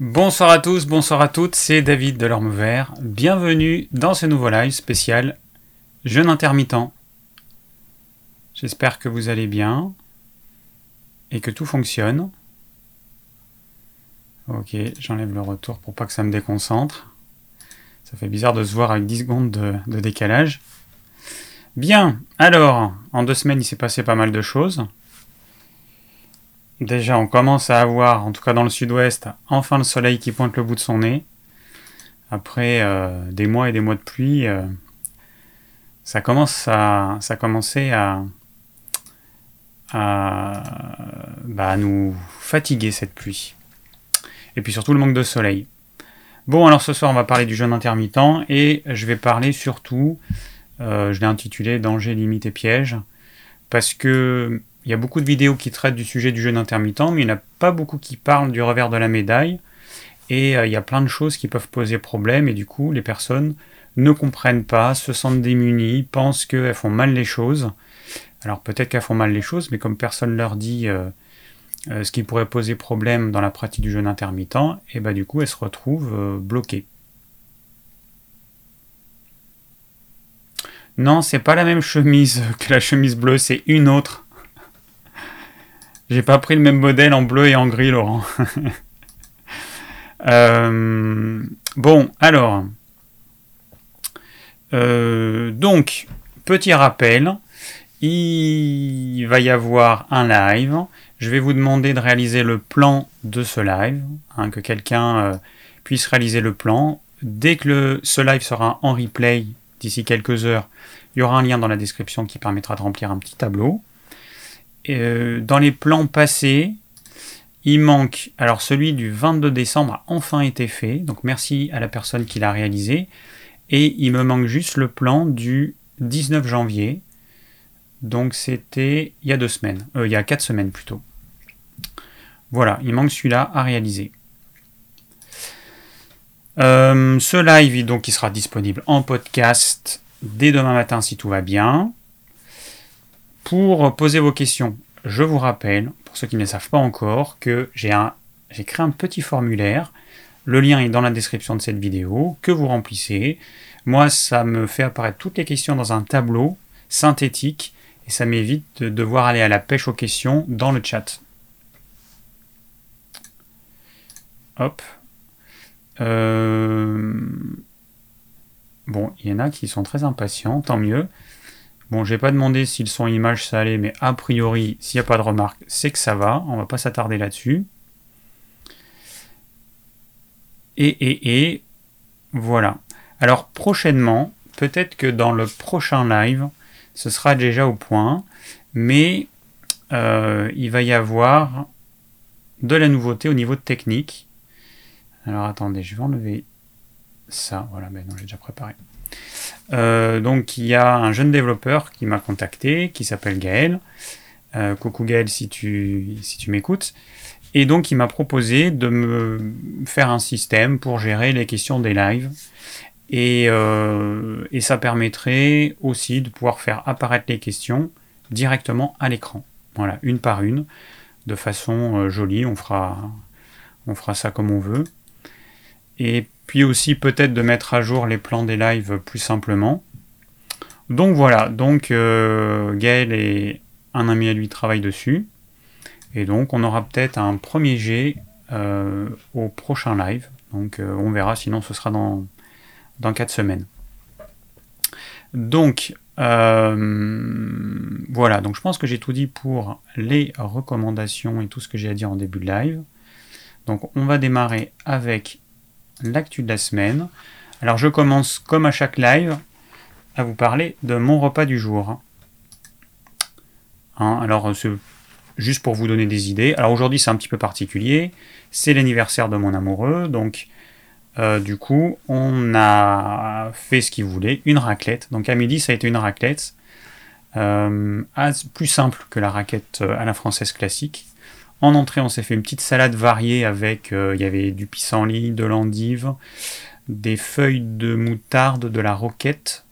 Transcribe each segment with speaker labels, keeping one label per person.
Speaker 1: Bonsoir à tous, bonsoir à toutes, c'est David de l'Orme Vert. Bienvenue dans ce nouveau live spécial jeûne intermittent. J'espère que vous allez bien et que tout fonctionne. Ok, j'enlève le retour pour pas que ça me déconcentre. Ça fait bizarre de se voir avec 10 secondes de, de décalage. Bien, alors, en deux semaines, il s'est passé pas mal de choses. Déjà, on commence à avoir, en tout cas dans le sud-ouest, enfin le soleil qui pointe le bout de son nez. Après euh, des mois et des mois de pluie, euh, ça commence à, ça a commencé à, à, bah, nous fatiguer cette pluie. Et puis surtout le manque de soleil. Bon, alors ce soir, on va parler du jeûne intermittent et je vais parler surtout, euh, je l'ai intitulé Danger, limite et piège, parce que il y a beaucoup de vidéos qui traitent du sujet du jeûne intermittent, mais il n'y en a pas beaucoup qui parlent du revers de la médaille. Et euh, il y a plein de choses qui peuvent poser problème, et du coup, les personnes ne comprennent pas, se sentent démunies, pensent qu'elles font mal les choses. Alors peut-être qu'elles font mal les choses, mais comme personne leur dit euh, euh, ce qui pourrait poser problème dans la pratique du jeûne intermittent, et bah du coup elles se retrouvent bloquées. Non, c'est pas la même chemise que la chemise bleue, c'est une autre. J'ai pas pris le même modèle en bleu et en gris, Laurent. Euh, bon, alors. Euh, donc, petit rappel. Il va y avoir un live. Je vais vous demander de réaliser le plan de ce live, hein, que quelqu'un euh, puisse réaliser le plan. Dès que ce live sera en replay, d'ici quelques heures, il y aura un lien dans la description qui permettra de remplir un petit tableau. Euh, dans les plans passés, il manque, alors celui du 22 décembre a enfin été fait, donc merci à la personne qui l'a réalisé, et il me manque juste le plan du 19 janvier, donc c'était il y a deux semaines, euh, il y a quatre semaines plutôt. Voilà, il manque celui-là à réaliser. Euh, ce live, donc, il sera disponible en podcast dès demain matin si tout va bien. Pour poser vos questions, je vous rappelle, pour ceux qui ne le savent pas encore, que j'ai créé un petit formulaire. Le lien est dans la description de cette vidéo, que vous remplissez. Moi, ça me fait apparaître toutes les questions dans un tableau synthétique et ça m'évite de devoir aller à la pêche aux questions dans le chat. Hop. Euh, bon, il y en a qui sont très impatients, tant mieux. Bon, j'ai pas demandé si le son image ça allait, mais a priori, s'il n'y a pas de remarque, c'est que ça va. On va pas s'attarder là-dessus. Et, et, et, voilà. Alors, prochainement, peut-être que dans le prochain live, ce sera déjà au point, mais euh, il va y avoir de la nouveauté au niveau technique. Alors, attendez, je vais enlever ça. Voilà, mais non, j'ai déjà préparé. Euh, donc il y a un jeune développeur qui m'a contacté, qui s'appelle Gaël. Euh, coucou Gaël si tu, si tu m'écoutes. Et donc il m'a proposé de me faire un système pour gérer les questions des lives. Et, euh, et ça permettrait aussi de pouvoir faire apparaître les questions directement à l'écran. Voilà, une par une, de façon jolie. On fera, on fera ça comme on veut. Et puis aussi peut-être de mettre à jour les plans des lives plus simplement. Donc voilà, donc euh, Gaël et un ami à lui travaillent dessus. Et donc on aura peut-être un premier jet euh, au prochain live. Donc euh, on verra, sinon ce sera dans, dans 4 semaines. Donc voilà, donc je pense que j'ai tout dit pour les recommandations et tout ce que j'ai à dire en début de live. Donc on va démarrer avec l'actu de la semaine. Alors je commence comme à chaque live à vous parler de mon repas du jour. Hein, alors juste pour vous donner des idées. Alors aujourd'hui c'est un petit peu particulier. C'est l'anniversaire de mon amoureux, donc euh, du coup on a fait ce qu'il voulait, une raclette. Donc à midi ça a été une raclette. Euh, plus simple que la raquette euh, à la française classique. En entrée, on s'est fait une petite salade variée avec, euh, il y avait du pissenlit, de l'endive, des feuilles de moutarde, de la roquette,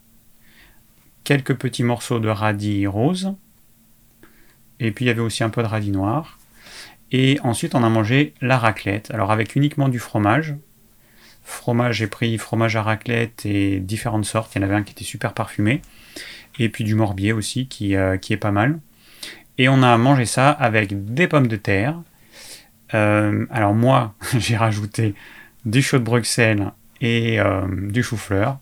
Speaker 1: quelques petits morceaux de radis rose, et puis il y avait aussi un peu de radis noir. Et ensuite, on a mangé la raclette. Alors, avec uniquement du fromage. Fromage, j'ai pris fromage à raclette et différentes sortes. Il y en avait un qui était super parfumé. Et puis du morbier aussi, qui, euh, qui est pas mal. Et on a mangé ça avec des pommes de terre. Euh, alors moi, j'ai rajouté du chaud de Bruxelles et euh, du chou-fleur.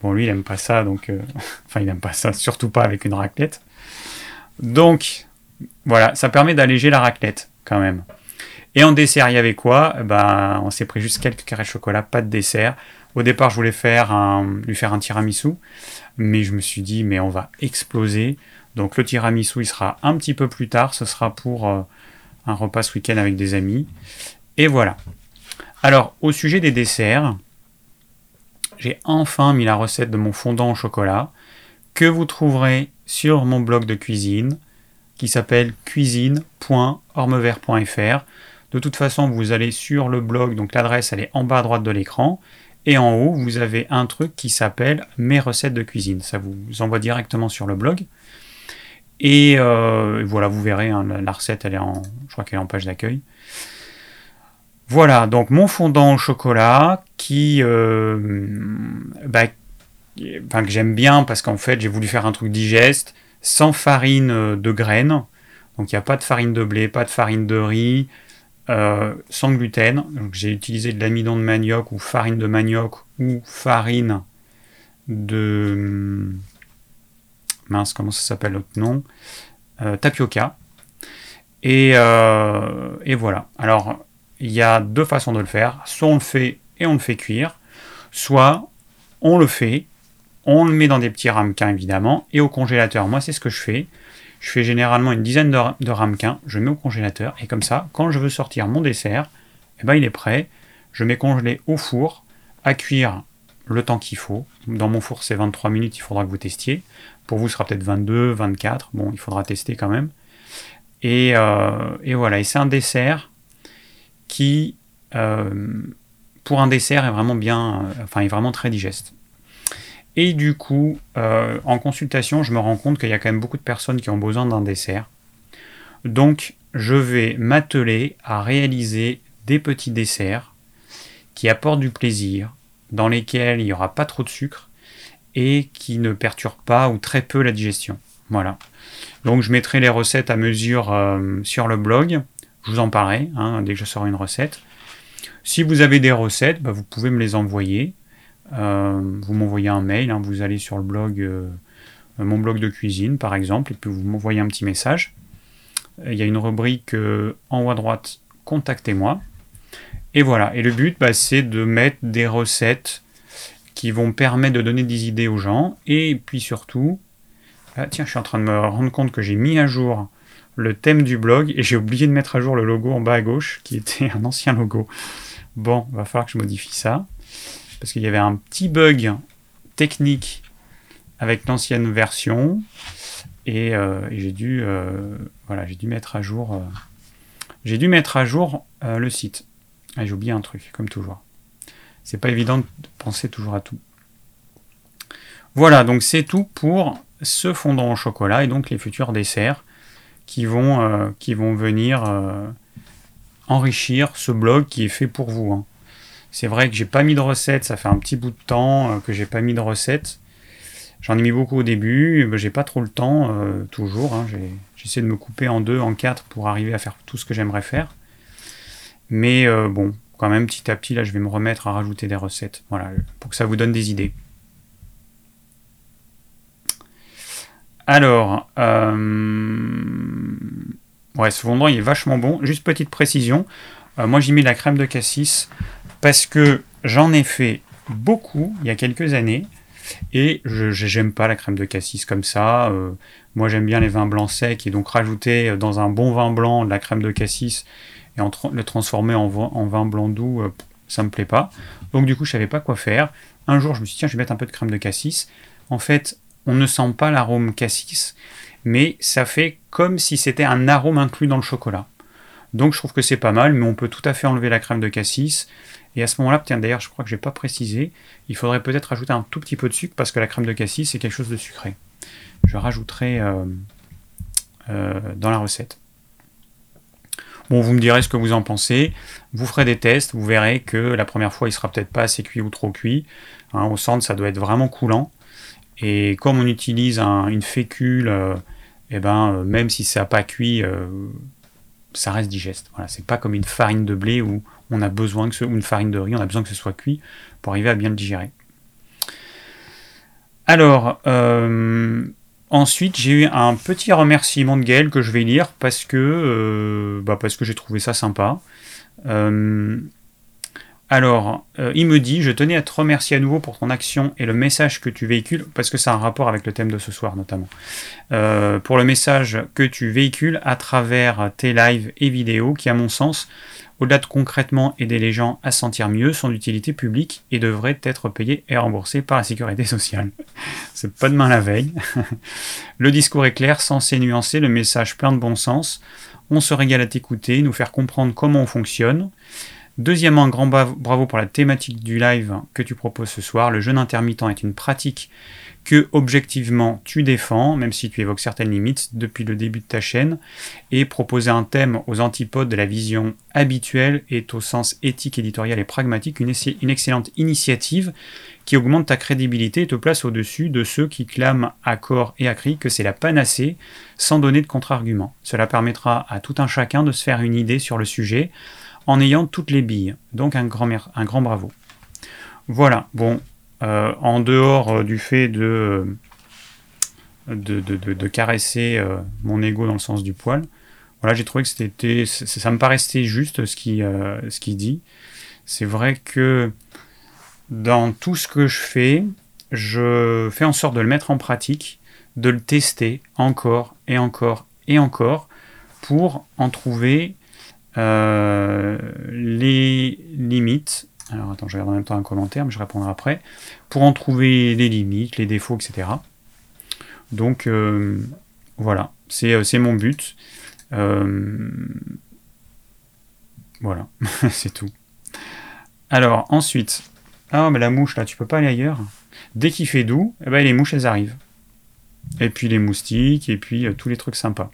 Speaker 1: Bon, lui, il aime pas ça, donc... enfin, il aime pas ça, surtout pas avec une raclette. Donc, voilà, ça permet d'alléger la raclette, quand même. Et en dessert, il y avait quoi? Ben, On s'est pris juste quelques carrés de chocolat, pas de dessert. Au départ, je voulais faire lui faire un tiramisu, mais je me suis dit, mais on va exploser. Donc le tiramisu, il sera un petit peu plus tard, ce sera pour euh, un repas ce week-end avec des amis. Et voilà. Alors, au sujet des desserts, j'ai enfin mis la recette de mon fondant au chocolat, que vous trouverez sur mon blog de cuisine, qui s'appelle cuisine.ormevert.fr. De toute façon, vous allez sur le blog, donc l'adresse elle est en bas à droite de l'écran. Et en haut, vous avez un truc qui s'appelle Mes recettes de cuisine. Ça vous envoie directement sur le blog. Et euh, voilà, vous verrez, hein, la, recette, elle est en, je crois qu'elle est en page d'accueil. Voilà, donc mon fondant au chocolat qui, euh, bah, enfin, que j'aime bien parce qu'en fait, j'ai voulu faire un truc digeste, sans farine euh, de graines. Donc il n'y a pas de farine de blé, pas de farine de riz, sans gluten. J'ai utilisé de l'amidon de manioc ou farine de manioc ou farine de mince comment ça s'appelle l'autre nom euh, tapioca. Et, euh, et, voilà. Alors il y a deux façons de le faire. Soit on le fait et on le fait cuire, soit on le fait, on le met dans des petits ramequins évidemment et au congélateur. Moi c'est ce que je fais. Je fais généralement une dizaine de, ramequins, je mets au congélateur, et comme ça, quand je veux sortir mon dessert, eh ben, il est prêt. Je mets congelé au four, à cuire le temps qu'il faut. Dans mon four, c'est 23 minutes, il faudra que vous testiez. Pour vous, ce sera peut-être 22, 24. Bon, il faudra tester quand même. Et, euh, voilà, et c'est un dessert qui, euh, pour un dessert, est vraiment bien, euh, enfin, est vraiment très digeste. Et du coup, en consultation, je me rends compte qu'il y a quand même beaucoup de personnes qui ont besoin d'un dessert. Donc, je vais m'atteler à réaliser des petits desserts qui apportent du plaisir, dans lesquels il n'y aura pas trop de sucre et qui ne perturbent pas ou très peu la digestion. Voilà. Donc, je mettrai les recettes à mesure euh, sur le blog. Je vous en parlerai hein, dès que je sors une recette. Si vous avez des recettes, bah, vous pouvez me les envoyer. Euh, vous m'envoyez un mail, hein, vous allez sur le blog, euh, mon blog de cuisine par exemple, et puis vous m'envoyez un petit message. Il y a une rubrique en haut à droite, contactez-moi. Et voilà, et le but, bah, c'est de mettre des recettes qui vont permettre de donner des idées aux gens, et puis surtout, ah, tiens, je suis en train de me rendre compte que j'ai mis à jour le thème du blog, et j'ai oublié de mettre à jour le logo en bas à gauche, qui était un ancien logo. Bon, va falloir que je modifie ça parce qu'il y avait un petit bug technique avec l'ancienne version et, euh, j'ai dû euh, voilà j'ai dû mettre à jour euh, j'ai dû mettre à jour le site. Ah, j'ai oublié un truc comme toujours. C'est pas évident de penser toujours à tout. Voilà donc c'est tout pour ce fondant au chocolat et donc les futurs desserts qui vont qui vont venir enrichir ce blog qui est fait pour vous. Hein. C'est vrai que j'ai pas mis de recettes, ça fait un petit bout de temps euh, que j'ai pas mis de recettes. J'en ai mis beaucoup au début, j'ai pas trop le temps, euh, toujours. Hein. J'essaie de me couper en deux, en quatre pour arriver à faire tout ce que j'aimerais faire. Mais euh, bon, quand même, petit à petit, là, je vais me remettre à rajouter des recettes. Voilà, pour que ça vous donne des idées. Alors, ouais, ce fondant, il est vachement bon. Juste petite précision, moi, j'y mets la crème de cassis parce que j'en ai fait beaucoup il y a quelques années et je n'aime pas la crème de cassis comme ça. Euh, moi j'aime bien les vins blancs secs et donc rajouter dans un bon vin blanc de la crème de cassis et le transformer en, vin blanc doux, euh, ça me plaît pas. Donc du coup je savais pas quoi faire. Un jour je me suis dit tiens je vais mettre un peu de crème de cassis. En fait on ne sent pas l'arôme cassis mais ça fait comme si c'était un arôme inclus dans le chocolat. Donc je trouve que c'est pas mal, mais on peut tout à fait enlever la crème de cassis et à ce moment-là, tiens d'ailleurs, je crois que je n'ai pas précisé, il faudrait peut-être rajouter un tout petit peu de sucre parce que la crème de cassis c'est quelque chose de sucré. Je rajouterai euh, euh, dans la recette. Bon, vous me direz ce que vous en pensez. Vous ferez des tests, vous verrez que la première fois, il sera peut-être pas assez cuit ou trop cuit. Hein, au centre, ça doit être vraiment coulant. Et comme on utilise une fécule, euh, eh ben, euh, même si ça n'a pas cuit, euh, ça reste digeste. Voilà, c'est pas comme une farine de blé où on a besoin que ce, ou une farine de riz, on a besoin que ce soit cuit pour arriver à bien le digérer. Alors, ensuite, j'ai eu un petit remerciement de Gaël que je vais lire parce que, bah, parce que j'ai trouvé ça sympa. Alors, euh, il me dit, je tenais à te remercier à nouveau pour ton action et le message que tu véhicules, parce que ça a un rapport avec le thème de ce soir notamment, euh, pour le message que tu véhicules à travers tes lives et vidéos, qui à mon sens, au-delà de concrètement aider les gens à se sentir mieux, sont d'utilité publique et devraient être payés et remboursés par la sécurité sociale. C'est pas demain la veille. le discours est clair, sensé, nuancé, le message plein de bon sens. On se régale à t'écouter, nous faire comprendre comment on fonctionne. Deuxièmement, un grand bravo pour la thématique du live que tu proposes ce soir. Le jeûne intermittent est une pratique que objectivement tu défends, même si tu évoques certaines limites depuis le début de ta chaîne, et proposer un thème aux antipodes de la vision habituelle est au sens éthique, éditorial et pragmatique une, excellente initiative qui augmente ta crédibilité et te place au-dessus de ceux qui clament à corps et à cri que c'est la panacée sans donner de contre-argument. Cela permettra à tout un chacun de se faire une idée sur le sujet en ayant toutes les billes. Donc un grand, un grand bravo. Voilà, bon, euh, en dehors euh, du fait de, de, caresser euh, mon ego dans le sens du poil, voilà, j'ai trouvé que c'était, ça me paraissait juste ce qu'il ce dit. C'est vrai que dans tout ce que je fais, je fais en sorte de le mettre en pratique, de le tester encore et encore et encore pour en trouver euh, les limites. Alors attends, je regarde en même temps un commentaire, mais je répondrai après. Pour en trouver les limites, les défauts, etc. Donc euh, voilà, euh, c'est mon but. voilà, c'est tout. Alors ensuite, ah mais la mouche là, tu peux pas aller ailleurs. Dès qu'il fait doux, eh ben, les mouches elles arrivent. Et puis les moustiques, et puis tous les trucs sympas.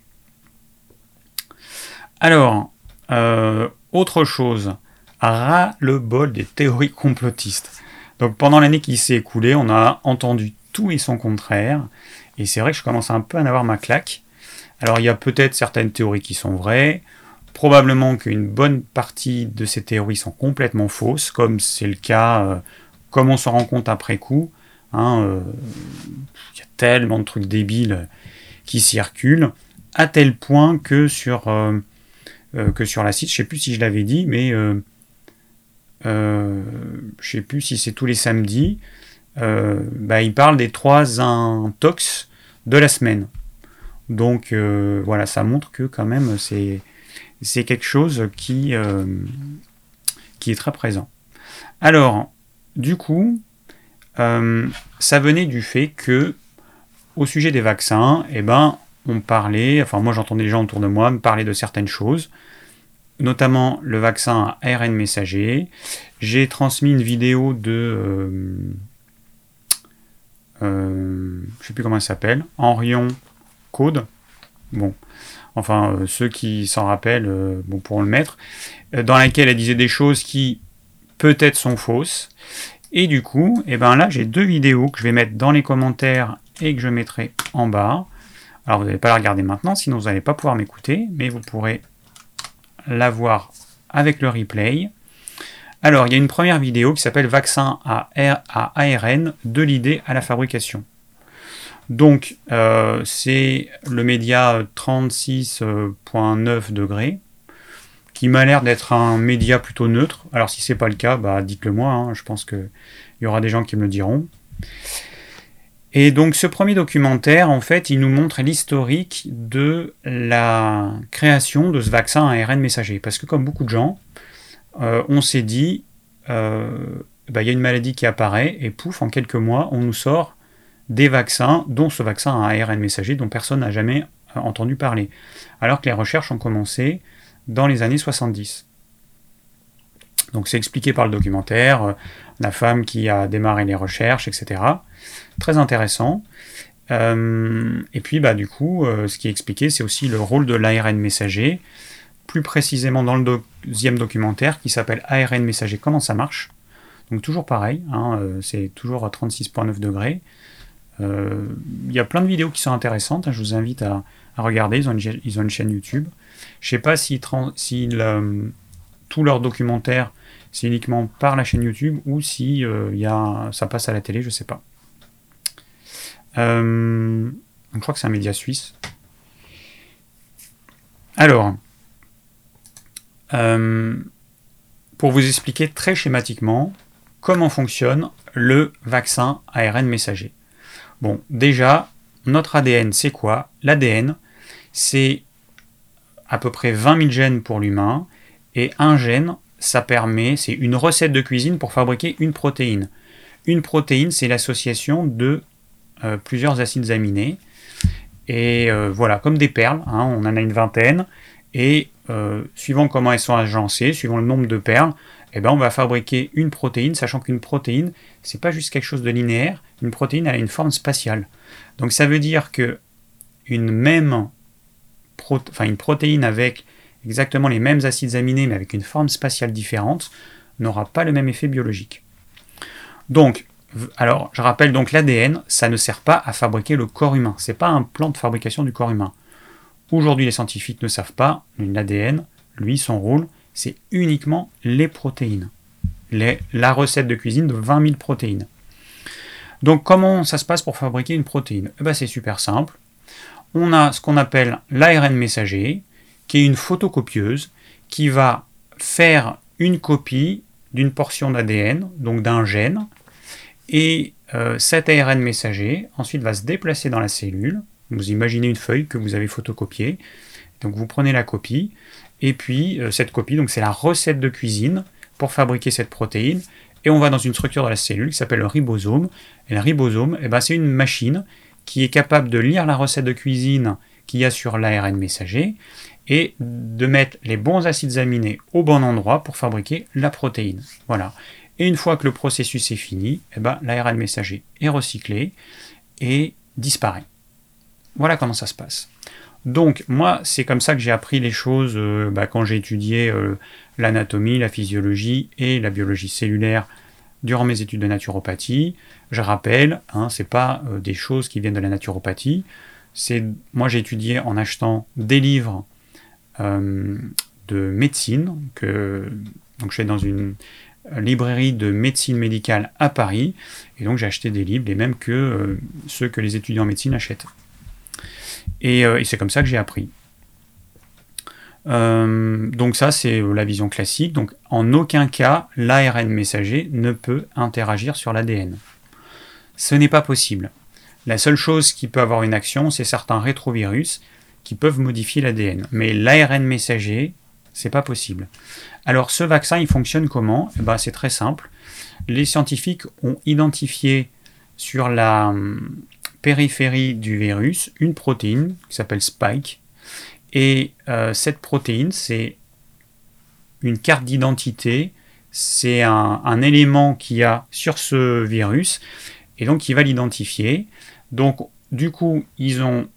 Speaker 1: Alors, euh, autre chose, ras le bol des théories complotistes. Donc pendant l'année qui s'est écoulée, on a entendu tout et son contraire, et c'est vrai que je commence un peu à en avoir ma claque. Alors il y a peut-être certaines théories qui sont vraies, probablement qu'une bonne partie de ces théories sont complètement fausses, comme c'est le cas, euh, comme on s'en rend compte après coup. Hein, euh, il y a tellement de trucs débiles qui circulent, à tel point que sur euh, que sur la site. Je sais plus si je l'avais dit, mais euh, euh, je sais plus si c'est tous les samedis. bah, il parle des trois intox de la semaine. Donc voilà, ça montre que quand même c'est c'est quelque chose qui, qui est très présent. Alors, du coup, ça venait du fait que, au sujet des vaccins, eh ben, on parlait, enfin moi j'entendais les gens autour de moi me parler de certaines choses, notamment le vaccin à ARN messager. J'ai transmis une vidéo de... Euh, euh, je ne sais plus comment elle s'appelle, Henrion Code. Bon, enfin euh, ceux qui s'en rappellent bon, pourront le mettre, dans laquelle elle disait des choses qui peut-être sont fausses. Et du coup, eh ben là j'ai deux vidéos que je vais mettre dans les commentaires et que je mettrai en bas. Alors vous n'allez pas la regarder maintenant, sinon vous n'allez pas pouvoir m'écouter, mais vous pourrez la voir avec le replay. Alors, il y a une première vidéo qui s'appelle Vaccin à, ARN, de l'idée à la fabrication. Donc, euh, c'est le média 36.9 degrés, qui m'a l'air d'être un média plutôt neutre. Alors, si c'est pas le cas, bah, dites-le moi, hein. je pense qu'il y aura des gens qui me le diront. Et donc ce premier documentaire, en fait, il nous montre l'historique de la création de ce vaccin à ARN messager. Parce que comme beaucoup de gens, euh, on s'est dit, euh, bah, il y a une maladie qui apparaît, et pouf, en quelques mois, on nous sort des vaccins, dont ce vaccin à ARN messager, dont personne n'a jamais euh, entendu parler. Alors que les recherches ont commencé dans les années 70. Donc c'est expliqué par le documentaire, la femme qui a démarré les recherches, etc très intéressant. Euh, et puis, bah, du coup, euh, ce qui est expliqué, c'est aussi le rôle de l'ARN messager, plus précisément dans le deuxième documentaire qui s'appelle ARN messager, comment ça marche. Donc toujours pareil, hein, euh, c'est toujours à 36.9 degrés. Il y a plein de vidéos qui sont intéressantes, hein, je vous invite à, regarder, ils ont, une, chaîne YouTube. Je sais pas si, si tous leurs documentaires c'est uniquement par la chaîne YouTube ou si ça passe à la télé, je sais pas. Je crois que c'est un média suisse. Alors, euh, pour vous expliquer très schématiquement comment fonctionne le vaccin ARN messager. Bon, déjà, notre ADN, c'est quoi? L'ADN, c'est à peu près 20 000 gènes pour l'humain, et un gène, ça permet, c'est une recette de cuisine pour fabriquer une protéine. Une protéine, c'est l'association de euh, plusieurs acides aminés. Et euh, voilà, comme des perles, hein, on en a une vingtaine. Et euh, suivant comment elles sont agencées, suivant le nombre de perles, eh ben, on va fabriquer une protéine, sachant qu'une protéine, c'est pas juste quelque chose de linéaire. Une protéine, a une forme spatiale. Donc ça veut dire que une même une protéine avec exactement les mêmes acides aminés, mais avec une forme spatiale différente, n'aura pas le même effet biologique. Donc, alors, je rappelle donc l'ADN, ça ne sert pas à fabriquer le corps humain. C'est pas un plan de fabrication du corps humain. Aujourd'hui, les scientifiques ne savent pas. L'ADN, lui, son rôle, c'est uniquement les protéines. la recette de cuisine de 20 000 protéines. Donc, comment ça se passe pour fabriquer une protéine? Eh ben, C'est super simple. On a ce qu'on appelle l'ARN messager, qui est une photocopieuse qui va faire une copie d'une portion d'ADN, donc d'un gène, et euh, cet ARN messager ensuite va se déplacer dans la cellule. Vous imaginez une feuille que vous avez photocopiée. Donc vous prenez la copie. Et puis euh, cette copie, donc c'est la recette de cuisine pour fabriquer cette protéine. Et on va dans une structure de la cellule qui s'appelle le ribosome. Et le ribosome, eh ben, c'est une machine qui est capable de lire la recette de cuisine qu'il y a sur l'ARN messager et de mettre les bons acides aminés au bon endroit pour fabriquer la protéine. Voilà. Et une fois que le processus est fini, eh ben, l'ARN messager est recyclé et disparaît. Voilà comment ça se passe. Donc moi, c'est comme ça que j'ai appris les choses euh, bah, quand j'ai étudié euh, l'anatomie, la physiologie et la biologie cellulaire durant mes études de naturopathie. Je rappelle, hein, c'est pas euh, des choses qui viennent de la naturopathie. Moi j'ai étudié en achetant des livres de médecine que donc je suis dans une librairie de médecine médicale à Paris. Et donc j'ai acheté des livres, les mêmes que euh, ceux que les étudiants en médecine achètent. Euh, et, c'est comme ça que j'ai appris. Euh, donc ça, c'est la vision classique. Donc en aucun cas, l'ARN messager ne peut interagir sur l'ADN. Ce n'est pas possible. La seule chose qui peut avoir une action, c'est certains rétrovirus qui peuvent modifier l'ADN. Mais l'ARN messager, c'est pas possible. Alors ce vaccin, il fonctionne comment? Eh ben, C'est très simple. Les scientifiques ont identifié sur la hum, périphérie du virus une protéine qui s'appelle Spike. Et euh, cette protéine, c'est une carte d'identité, c'est un, un, élément qu'il y a sur ce virus, et donc il va l'identifier. Donc du coup, ils ont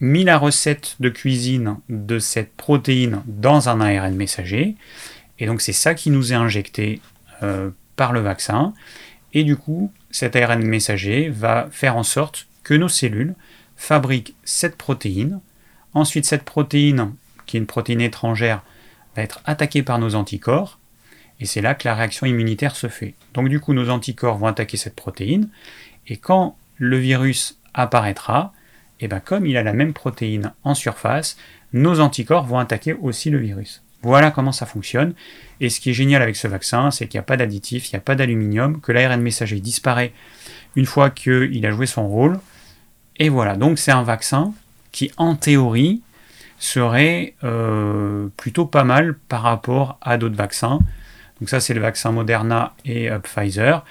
Speaker 1: mis la recette de cuisine de cette protéine dans un ARN messager. Et donc c'est ça qui nous est injecté euh, par le vaccin. Et du coup, cet ARN messager va faire en sorte que nos cellules fabriquent cette protéine. Ensuite, cette protéine, qui est une protéine étrangère, va être attaquée par nos anticorps. Et c'est là que la réaction immunitaire se fait. Donc du coup, nos anticorps vont attaquer cette protéine. Et quand le virus apparaîtra, et bien comme il a la même protéine en surface, nos anticorps vont attaquer aussi le virus. Voilà comment ça fonctionne. Et ce qui est génial avec ce vaccin, c'est qu'il n'y a pas d'additif, il n'y a pas d'aluminium, que l'ARN messager disparaît une fois qu'il a joué son rôle. Et voilà, donc c'est un vaccin qui, en théorie, serait euh, plutôt pas mal par rapport à d'autres vaccins. Donc ça, c'est le vaccin Moderna et euh, Pfizer.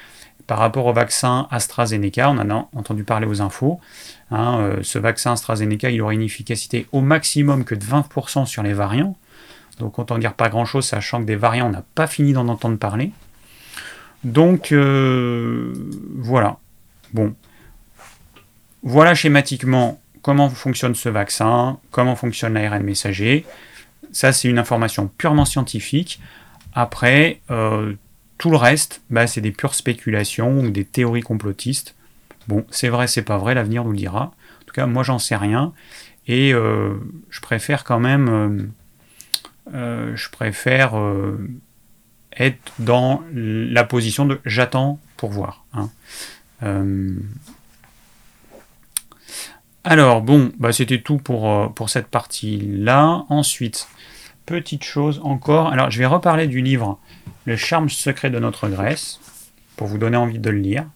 Speaker 1: Par rapport au vaccin AstraZeneca, on en a entendu parler aux infos. Hein, euh, ce vaccin AstraZeneca, il aurait une efficacité au maximum que de 20% sur les variants. Donc autant dire pas grand-chose, sachant que des variants, on n'a pas fini d'en entendre parler. Donc euh, voilà. Bon. Voilà schématiquement comment fonctionne ce vaccin, comment fonctionne l'ARN messager. ça c'est une information purement scientifique. Après, euh, tout le reste, bah, c'est des pures spéculations ou des théories complotistes. Bon, c'est vrai, c'est pas vrai, l'avenir nous le dira. En tout cas, moi j'en sais rien. Et euh, je préfère quand même. je préfère être dans la position de j'attends pour voir. Hein. Alors bon, bah c'était tout pour, euh, pour cette partie-là. Ensuite, petite chose encore. Alors je vais reparler du livre Le charme secret de notre Grèce, pour vous donner envie de le lire.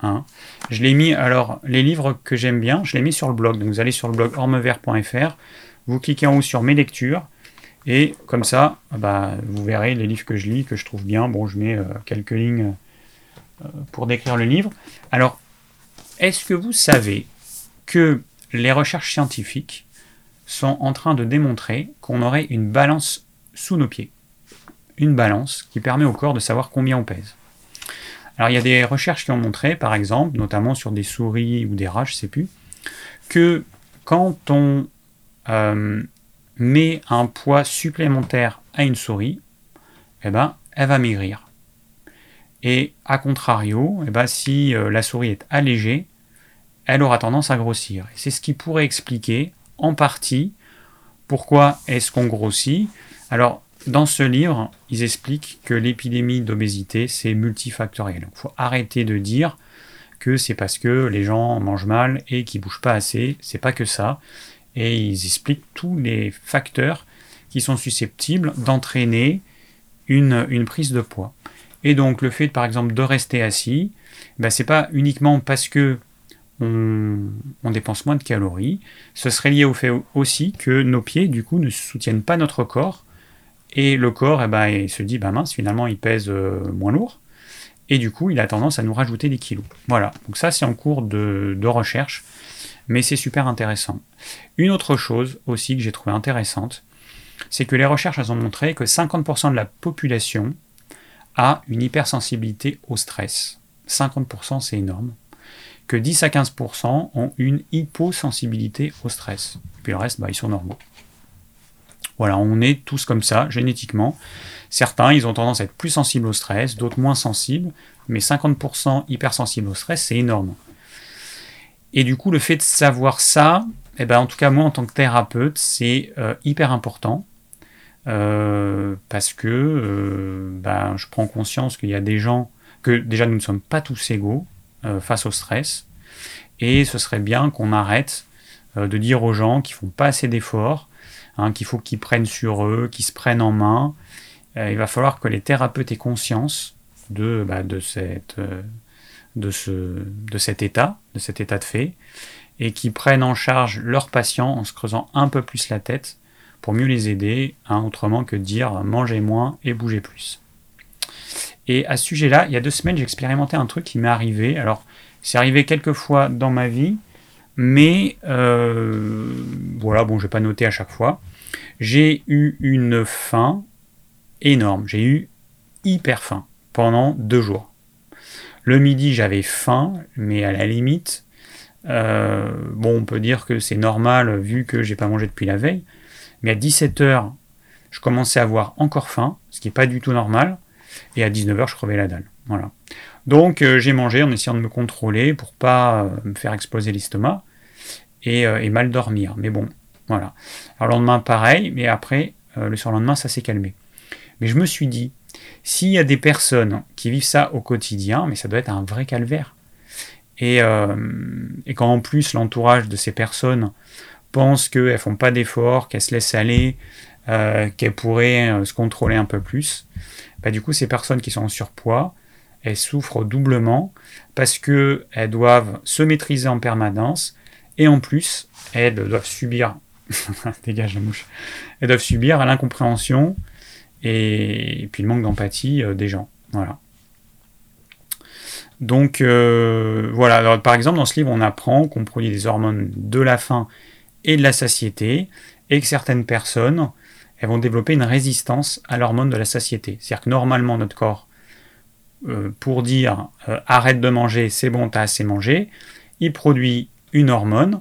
Speaker 1: Hein. Je l'ai mis, alors les livres que j'aime bien, je l'ai mis sur le blog. Donc vous allez sur le blog ormevert.fr, vous cliquez en haut sur mes lectures, et comme ça, bah, vous verrez les livres que je lis, que je trouve bien. Bon, je mets euh, quelques lignes euh, pour décrire le livre. Alors, est-ce que vous savez que les recherches scientifiques sont en train de démontrer qu'on aurait une balance sous nos pieds? Une balance qui permet au corps de savoir combien on pèse. Alors il y a des recherches qui ont montré, par exemple, notamment sur des souris ou des rats, je ne sais plus, que quand on euh, met un poids supplémentaire à une souris, eh ben, elle va maigrir. Et à contrario, eh ben, si euh, la souris est allégée, elle aura tendance à grossir. Et c'est ce qui pourrait expliquer en partie pourquoi est-ce qu'on grossit. Alors, dans ce livre, ils expliquent que l'épidémie d'obésité, c'est multifactoriel. Il faut arrêter de dire que c'est parce que les gens mangent mal et qu'ils bougent pas assez. C'est pas que ça. Et ils expliquent tous les facteurs qui sont susceptibles d'entraîner une, prise de poids. Et donc le fait, par exemple, de rester assis, ben, c'est pas uniquement parce que on, dépense moins de calories. Ce serait lié au fait aussi que nos pieds, du coup, ne soutiennent pas notre corps. Et le corps, eh ben, il se dit, bah mince, finalement, il pèse euh, moins lourd. Et du coup, il a tendance à nous rajouter des kilos. Voilà. Donc ça, c'est en cours de, recherche. Mais c'est super intéressant. Une autre chose aussi que j'ai trouvé intéressante, c'est que les recherches ont montré que 50% de la population a une hypersensibilité au stress. 50%, c'est énorme que 10 à 15% ont une hyposensibilité au stress. Puis le reste, bah, ils sont normaux. Voilà, on est tous comme ça, génétiquement. Certains, ils ont tendance à être plus sensibles au stress, d'autres moins sensibles, mais 50% hypersensibles au stress, c'est énorme. Et du coup, le fait de savoir ça, eh ben, en tout cas, moi, en tant que thérapeute, c'est euh, hyper important. Euh, parce que euh, ben, je prends conscience qu'il y a des gens, que déjà nous ne sommes pas tous égaux, face au stress. Et ce serait bien qu'on arrête de dire aux gens qu'ils font pas assez d'efforts, hein, qu'il faut qu'ils prennent sur eux, qu'ils se prennent en main. Euh, il va falloir que les thérapeutes aient conscience de, bah, cette, de, ce, de cet état, de cet état de fait, et qui prennent en charge leurs patients en se creusant un peu plus la tête pour mieux les aider, hein, autrement que dire mangez moins et bougez plus. Et à ce sujet-là, il y a deux semaines, j'ai expérimenté un truc qui m'est arrivé. Alors, c'est arrivé quelques fois dans ma vie, mais euh, voilà, bon, je vais pas noter à chaque fois. J'ai eu une faim énorme. J'ai eu hyper faim pendant deux jours. Le midi, j'avais faim, mais à la limite, euh, bon, on peut dire que c'est normal vu que j'ai pas mangé depuis la veille. Mais à 17h, je commençais à avoir encore faim, ce qui n'est pas du tout normal et à 19h, je crevais la dalle. Voilà. Donc euh, j'ai mangé en essayant de me contrôler pour pas me faire exploser l'estomac euh, et, mal dormir. Mais bon, voilà. Alors le lendemain, pareil, mais après, le surlendemain, ça s'est calmé. Mais je me suis dit, s'il y a des personnes qui vivent ça au quotidien, mais ça doit être un vrai calvaire. Et, et quand en plus l'entourage de ces personnes pense qu'elles font pas d'efforts, qu'elles se laissent aller, qu'elles pourraient se contrôler un peu plus, bah, du coup, ces personnes qui sont en surpoids, elles souffrent doublement parce qu'elles doivent se maîtriser en permanence et en plus, elles doivent subir, dégage la mouche, elles doivent subir l'incompréhension et, puis le manque d'empathie euh, des gens. Voilà. Donc euh, voilà, par exemple dans ce livre on apprend qu'on produit des hormones de la faim et de la satiété et que certaines personnes elles vont développer une résistance à l'hormone de la satiété. C'est-à-dire que normalement, notre corps, euh, pour dire arrête de manger, c'est bon, t'as assez mangé, il produit une hormone,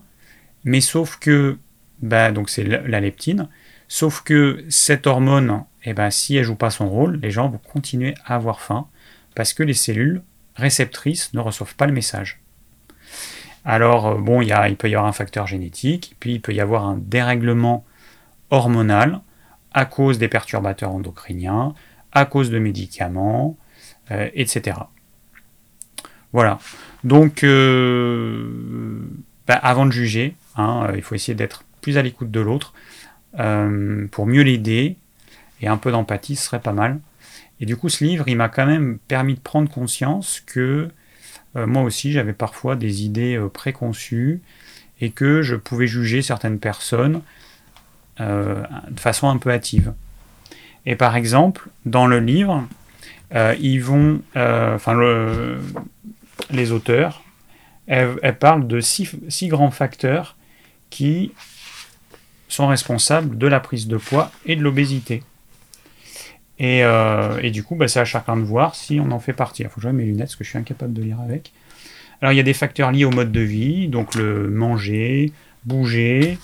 Speaker 1: mais sauf que, bah, donc c'est la leptine, Sauf que cette hormone, eh ben, si elle joue pas son rôle, les gens vont continuer à avoir faim parce que les cellules réceptrices ne reçoivent pas le message. Alors, euh, bon, il, il peut y avoir un facteur génétique, puis il peut y avoir un dérèglement hormonal à cause des perturbateurs endocriniens, à cause de médicaments, euh, etc. Voilà. Donc, euh, bah, avant de juger, hein, il faut essayer d'être plus à l'écoute de l'autre pour mieux l'aider, et un peu d'empathie, ce serait pas mal. Et du coup, ce livre, il m'a quand même permis de prendre conscience que euh, moi aussi, j'avais parfois des idées euh, préconçues et que je pouvais juger certaines personnes euh, de façon un peu hâtive. Et par exemple, dans le livre, ils vont, enfin, les auteurs, elles, parlent de six, six grands facteurs qui sont responsables de la prise de poids et de l'obésité. Euh, et, du coup, bah, c'est à chacun de voir si on en fait partie. Il faut que je mes lunettes parce que je suis incapable de lire avec. Alors, il y a des facteurs liés au mode de vie, donc le manger, bouger,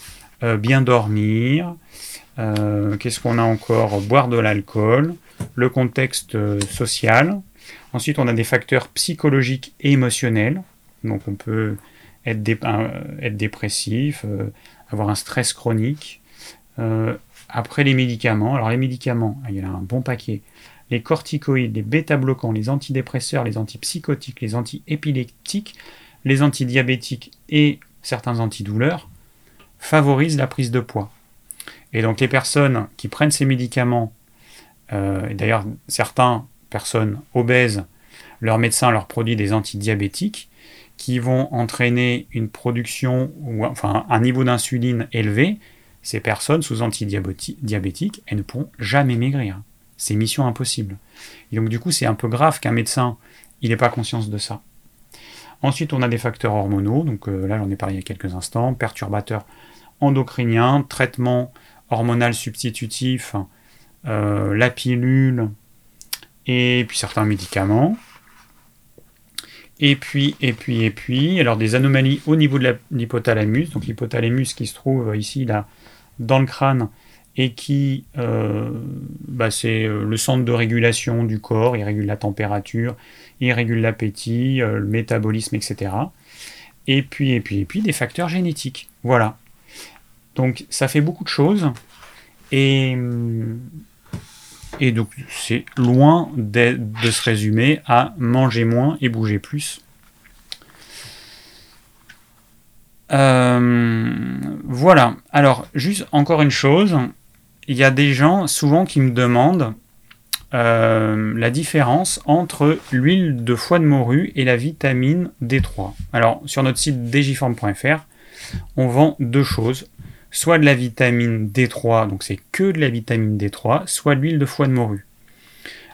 Speaker 1: euh, bien dormir. Euh, qu'est-ce qu'on a encore? Boire de l'alcool, le contexte social. Ensuite, on a des facteurs psychologiques et émotionnels. Donc, on peut être, dépressif, avoir un stress chronique. Après les médicaments, alors les médicaments, il y a un bon paquet. Les corticoïdes, les bêta-bloquants, les antidépresseurs, les antipsychotiques, les antiépileptiques, les antidiabétiques et certains antidouleurs favorisent la prise de poids. Et donc les personnes qui prennent ces médicaments, euh, et d'ailleurs certaines personnes obèses, leur médecin leur produit des antidiabétiques qui vont entraîner une production, ou enfin un niveau d'insuline élevé, ces personnes sous antidiabétiques, elles ne pourront jamais maigrir. C'est mission impossible. Et donc du coup, c'est un peu grave qu'un médecin, n'ait pas conscience de ça. Ensuite, on a des facteurs hormonaux, donc euh, là j'en ai parlé il y a quelques instants, perturbateurs endocriniens, traitement hormonal substitutif, euh, la pilule, et puis certains médicaments. Et puis, et puis, et puis, alors des anomalies au niveau de l'hypothalamus, donc l'hypothalamus qui se trouve ici, là, dans le crâne et qui, euh, bah, c'est euh, le centre de régulation du corps, il régule la température, il régule l'appétit, euh, le métabolisme, etc. Et puis, et puis, et puis, des facteurs génétiques. Voilà. Donc, ça fait beaucoup de choses. Et, et donc, c'est loin de, de se résumer à manger moins et bouger plus. Euh, voilà. Alors, juste encore une chose. Il y a des gens souvent qui me demandent euh, la différence entre l'huile de foie de morue et la vitamine D3. Alors, sur notre site digiform.fr, on vend deux choses. Soit de la vitamine D3, donc c'est que de la vitamine D3, soit de l'huile de foie de morue.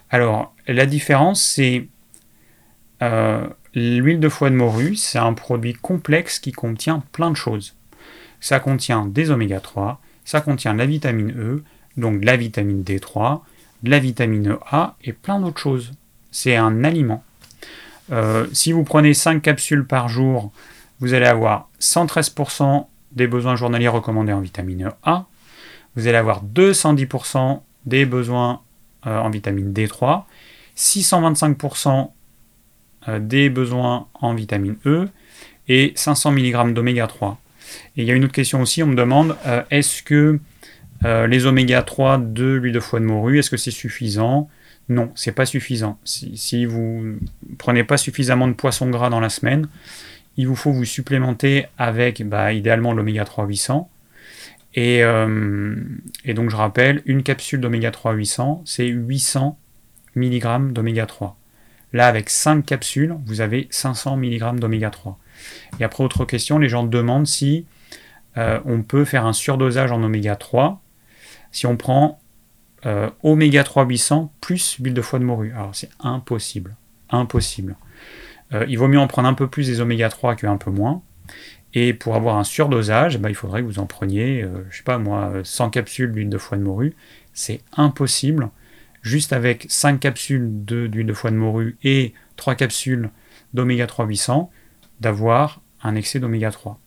Speaker 1: Alors, la différence, c'est euh, L'huile de foie de morue, c'est un produit complexe qui contient plein de choses. Ça contient des oméga 3, ça contient la vitamine E, donc de la vitamine D3, de la vitamine A et plein d'autres choses. C'est un aliment. Euh, si vous prenez 5 capsules par jour, vous allez avoir 113% des besoins journaliers recommandés en vitamine A. Vous allez avoir 210% des besoins euh, en vitamine D3, 625% euh, des besoins en vitamine E et 500 mg d'oméga 3. Et il y a une autre question aussi, on me demande euh, est-ce que les oméga 3 de l'huile de foie de morue, est-ce que c'est suffisant? Non, c'est pas suffisant. Si, vous ne prenez pas suffisamment de poisson gras dans la semaine, il vous faut vous supplémenter avec bah, idéalement l'oméga 3 800. Et, et, donc je rappelle, une capsule d'oméga 3 800, c'est 800 mg d'oméga 3. Là, avec 5 capsules, vous avez 500 mg d'oméga 3. Et après, autre question, les gens demandent si euh, on peut faire un surdosage en oméga 3 si on prend euh, oméga 3 800 plus huile de foie de morue. Alors, c'est impossible. Impossible. Euh, il vaut mieux en prendre un peu plus des oméga 3 qu'un peu moins. Et pour avoir un surdosage, bah, il faudrait que vous en preniez, je sais pas moi, 100 capsules d'huile de foie de morue. C'est impossible juste avec 5 capsules d'huile de, foie de morue et 3 capsules d'oméga 3 800, d'avoir un excès d'oméga 3.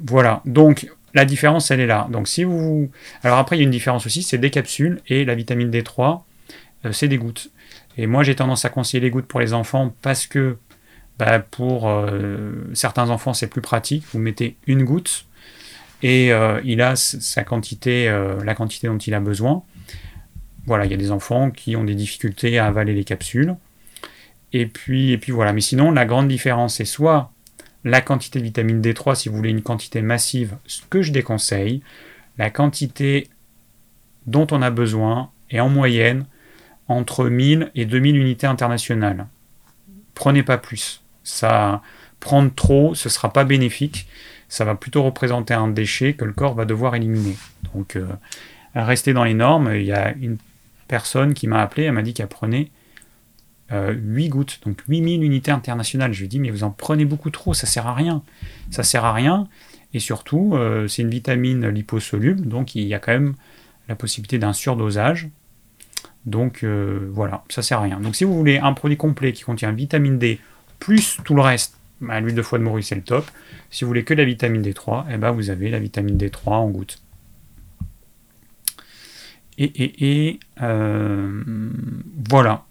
Speaker 1: Voilà, donc la différence, elle est là. Donc si vous... Alors après, il y a une différence aussi, c'est des capsules et la vitamine D3, euh, c'est des gouttes. Et moi, j'ai tendance à conseiller les gouttes pour les enfants parce que bah, pour euh, certains enfants, c'est plus pratique. Vous mettez une goutte et euh, il a sa quantité, la quantité dont il a besoin. Voilà, il y a des enfants qui ont des difficultés à avaler les capsules. Et puis, et puis voilà. Mais sinon, la grande différence, c'est soit la quantité de vitamine D3 si vous voulez une quantité massive, ce que je déconseille, la quantité dont on a besoin est en moyenne entre 1000 et 2000 unités internationales. Prenez pas plus. Ça, prendre trop, ce sera pas bénéfique. Ça va plutôt représenter un déchet que le corps va devoir éliminer. Donc, euh, restez dans les normes. Il y a une personne qui m'a appelé, elle m'a dit qu'elle prenait 8 euh, gouttes, donc 8000 unités internationales. Je lui ai dit, mais vous en prenez beaucoup trop, ça sert à rien. Ça sert à rien. Et surtout, euh, c'est une vitamine liposoluble, donc il y a quand même la possibilité d'un surdosage. Donc euh, voilà, ça sert à rien. Donc si vous voulez un produit complet qui contient vitamine D plus tout le reste, bah, l'huile de foie de morue c'est le top. Si vous voulez que la vitamine D3, eh ben, vous avez la vitamine D3 en gouttes. Et, et, et voilà.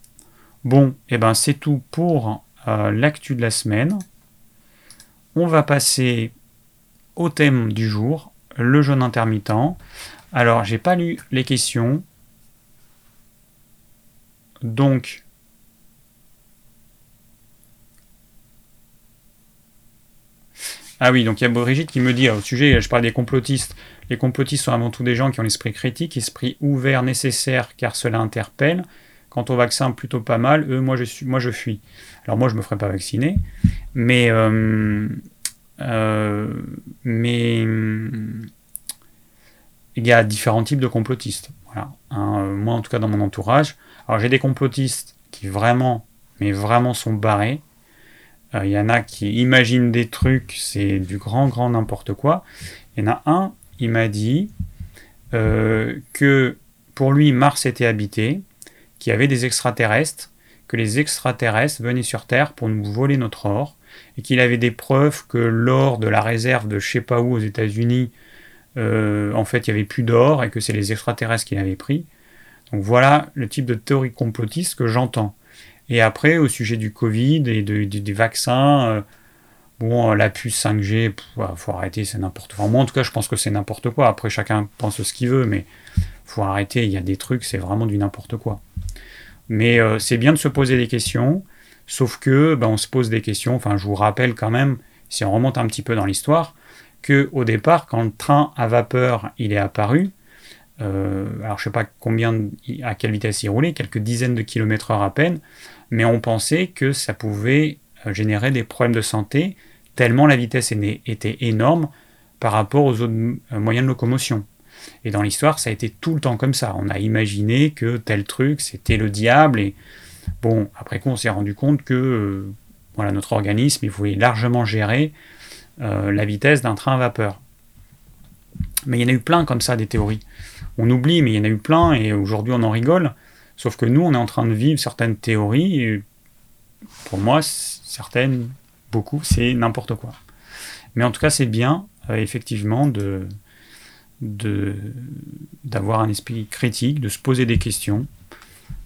Speaker 1: Bon, eh ben c'est tout pour euh, l'actu de la semaine. On va passer au thème du jour, le jeûne intermittent. Alors, j'ai pas lu les questions. Donc, Ah oui, donc il y a Brigitte qui me dit au sujet, je parle des complotistes. Les complotistes sont avant tout des gens qui ont l'esprit critique, esprit ouvert nécessaire car cela interpelle. Quant au vaccin, plutôt pas mal. Eux, moi je, suis, moi, je fuis. Alors moi, je me ferai pas vacciner. Mais, euh, euh, mais il y a différents types de complotistes. Voilà. Hein, moi, en tout cas, dans mon entourage. Alors j'ai des complotistes qui vraiment, mais vraiment sont barrés. Euh, il y en a qui imaginent des trucs, c'est du grand, grand n'importe quoi. Il y en a un, il m'a dit que pour lui, Mars était habité qu'il y avait des extraterrestres, que les extraterrestres venaient sur Terre pour nous voler notre or, et qu'il avait des preuves que l'or de la réserve de je sais pas où aux États-Unis, euh, en fait, il n'y avait plus d'or et que c'est les extraterrestres qui l'avaient pris. Donc voilà le type de théorie complotiste que j'entends. Et après, au sujet du Covid et des vaccins, euh, bon, la puce 5G, il faut arrêter, c'est n'importe quoi. moi, en tout cas, je pense que c'est n'importe quoi. Après, chacun pense ce qu'il veut, mais faut arrêter. Il y a des trucs, c'est vraiment du n'importe quoi. Mais euh, c'est bien de se poser des questions, sauf que ben, on se pose des questions. Enfin, je vous rappelle quand même, si on remonte un petit peu dans l'histoire, que au départ, quand le train à vapeur il est apparu, euh, alors je sais pas combien, à quelle vitesse il roulait, quelques dizaines de kilomètres heure à peine, mais on pensait que ça pouvait euh, générer des problèmes de santé tellement la vitesse était énorme par rapport aux autres moyens de locomotion. Et dans l'histoire, ça a été tout le temps comme ça. On a imaginé que tel truc, c'était le diable. Et bon, après coup, on s'est rendu compte que euh, voilà, notre organisme, il pouvait largement gérer euh, la vitesse d'un train à vapeur. Mais il y en a eu plein comme ça, des théories. On oublie, mais il y en a eu plein, et aujourd'hui on en rigole. Sauf que nous, on est en train de vivre certaines théories, pour moi, certaines, beaucoup, c'est n'importe quoi. Mais en tout cas, c'est bien, euh, effectivement, de, d'avoir un esprit critique, de se poser des questions.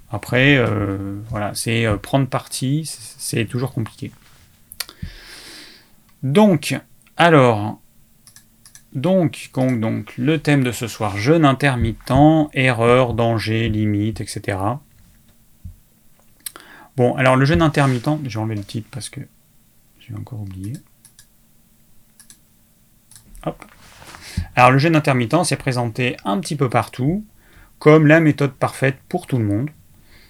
Speaker 1: Après, euh, voilà, c'est euh, prendre parti, c'est toujours compliqué. Donc, alors, donc, donc, le thème de ce soir, jeûne intermittent, erreur, danger, limite, etc. Bon, alors le jeûne intermittent, j'ai enlevé le titre parce que j'ai encore oublié. Hop. Alors le jeûne intermittent s'est présenté un petit peu partout comme la méthode parfaite pour tout le monde.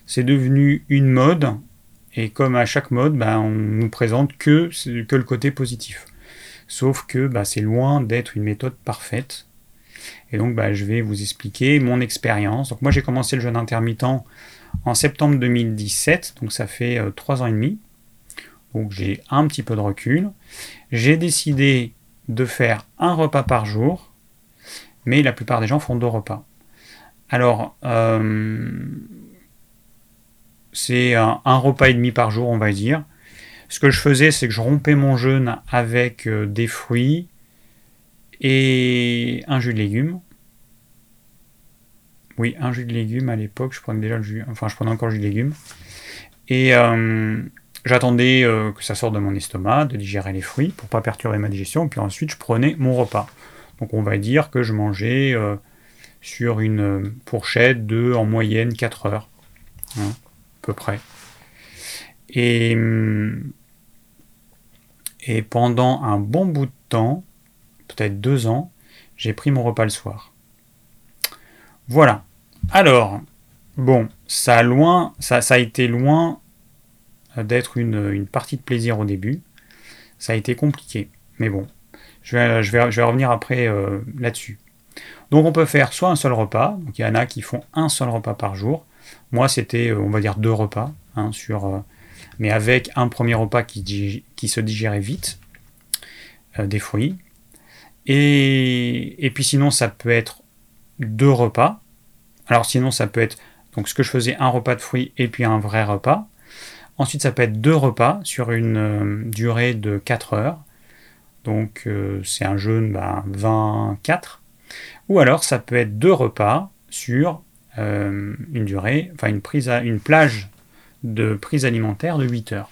Speaker 1: C'est devenu une mode et comme à chaque mode, ben, on nous présente que le côté positif. Sauf que ben, c'est loin d'être une méthode parfaite. Et donc ben, je vais vous expliquer mon expérience. Donc moi j'ai commencé le jeûne intermittent en septembre 2017, donc ça fait euh, trois ans et demi. Donc j'ai un petit peu de recul. J'ai décidé de faire un repas par jour, mais la plupart des gens font deux repas. Alors, euh, c'est un, repas et demi par jour, on va dire. Ce que je faisais, c'est que je rompais mon jeûne avec euh, des fruits et un jus de légumes. Oui, un jus de légumes à l'époque, je prenais déjà le jus, enfin je prenais encore le jus de légumes. Et euh, j'attendais euh, que ça sorte de mon estomac, de digérer les fruits pour pas perturber ma digestion, puis ensuite je prenais mon repas. Donc on va dire que je mangeais sur une fourchette de en moyenne 4 heures, hein, à peu près. Et, hum, et pendant un bon bout de temps, peut-être deux ans, j'ai pris mon repas le soir. Voilà. Alors, bon, ça a, loin, ça, a été loin d'être une, partie de plaisir au début. Ça a été compliqué. Mais bon, je vais revenir après euh, là-dessus. Donc on peut faire soit un seul repas, donc il y en a qui font un seul repas par jour. Moi c'était, euh, on va dire, deux repas, hein, sur, euh, mais avec un premier repas qui, qui se digérait vite, des fruits. Et, et puis sinon ça peut être deux repas. Alors sinon ça peut être, donc ce que je faisais, un repas de fruits et puis un vrai repas. Ensuite, ça peut être deux repas sur une euh, durée de 4 heures. Donc, euh, c'est un jeûne 24. Ben, Ou alors, ça peut être deux repas sur euh, une durée, enfin une, prise à, une plage de prise alimentaire de 8 heures.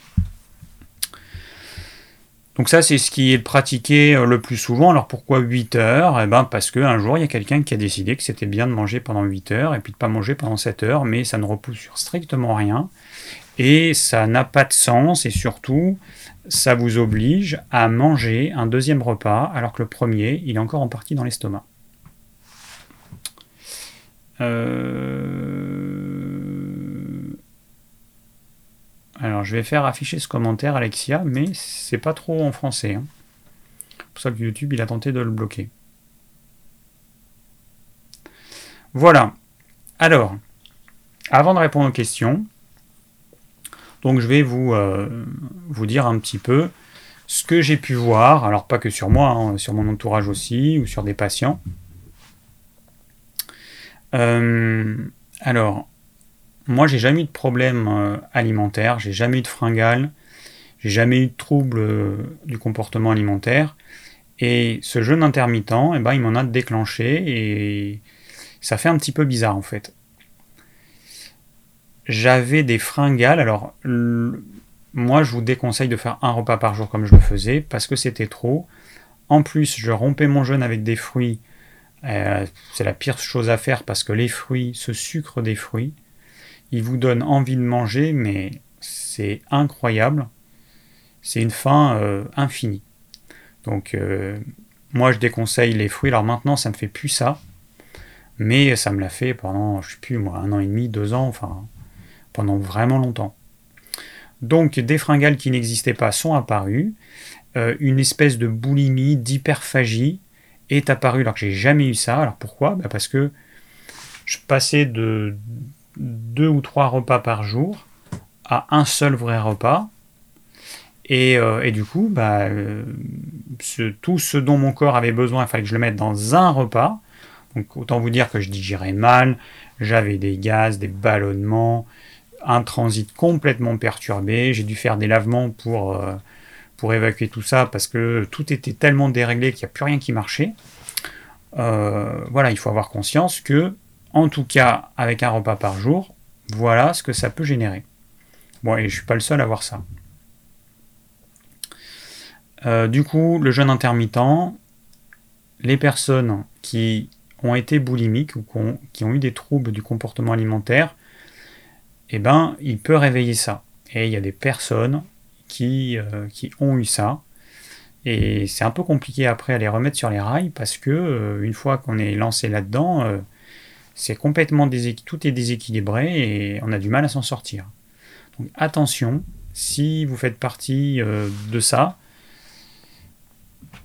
Speaker 1: Donc ça, c'est ce qui est pratiqué le plus souvent. Alors pourquoi 8 heures? Eh ben parce qu'un jour, il y a quelqu'un qui a décidé que c'était bien de manger pendant 8 heures et puis de ne pas manger pendant 7 heures, mais ça ne repousse sur strictement rien. Et ça n'a pas de sens et surtout, ça vous oblige à manger un deuxième repas alors que le premier, il est encore en partie dans l'estomac. Euh, alors, je vais faire afficher ce commentaire, Alexia, mais c'est pas trop en français. Hein. C'est pour ça que YouTube, il a tenté de le bloquer. Voilà. Alors, avant de répondre aux questions, donc je vais vous, euh, vous dire un petit peu ce que j'ai pu voir, alors pas que sur moi, hein, sur mon entourage aussi, ou sur des patients. Euh, alors, moi j'ai jamais eu de problème euh, alimentaire, j'ai jamais eu de fringale, j'ai jamais eu de trouble du comportement alimentaire. Et ce jeûne intermittent, eh ben, il m'en a déclenché et ça fait un petit peu bizarre en fait j'avais des fringales. Alors, moi, je vous déconseille de faire un repas par jour comme je le faisais parce que c'était trop. En plus, je rompais mon jeûne avec des fruits. Euh, c'est la pire chose à faire parce que les fruits, ce sucre des fruits, il vous donne envie de manger, mais c'est incroyable. C'est une faim euh, infinie. Donc, euh, moi, je déconseille les fruits. Alors maintenant, ça me fait plus ça. Mais ça me l'a fait pendant, je sais plus moi, un an et demi, deux ans. Enfin, pendant vraiment longtemps. Donc des fringales qui n'existaient pas sont apparues. Euh, une espèce de boulimie, d'hyperphagie est apparue alors que j'ai jamais eu ça. Alors pourquoi? Bah, Parce que je passais de deux ou trois repas par jour à un seul vrai repas. Et, euh, du coup, bah, euh, tout ce dont mon corps avait besoin, il fallait que je le mette dans un repas. Donc autant vous dire que je digérais mal, j'avais des gaz, des ballonnements, un transit complètement perturbé. J'ai dû faire des lavements pour, euh, pour évacuer tout ça parce que tout était tellement déréglé qu'il n'y a plus rien qui marchait. Voilà, il faut avoir conscience que, en tout cas, avec un repas par jour, voilà ce que ça peut générer. Bon, et je ne suis pas le seul à voir ça. Euh, du coup, le jeûne intermittent, les personnes qui ont été boulimiques ou qui ont eu des troubles du comportement alimentaire eh ben, il peut réveiller ça. Et il y a des personnes qui, euh, ont eu ça. Et c'est un peu compliqué après à les remettre sur les rails parce que euh, une fois qu'on est lancé là-dedans, c'est complètement tout est déséquilibré et on a du mal à s'en sortir. Donc attention, si vous faites partie de ça,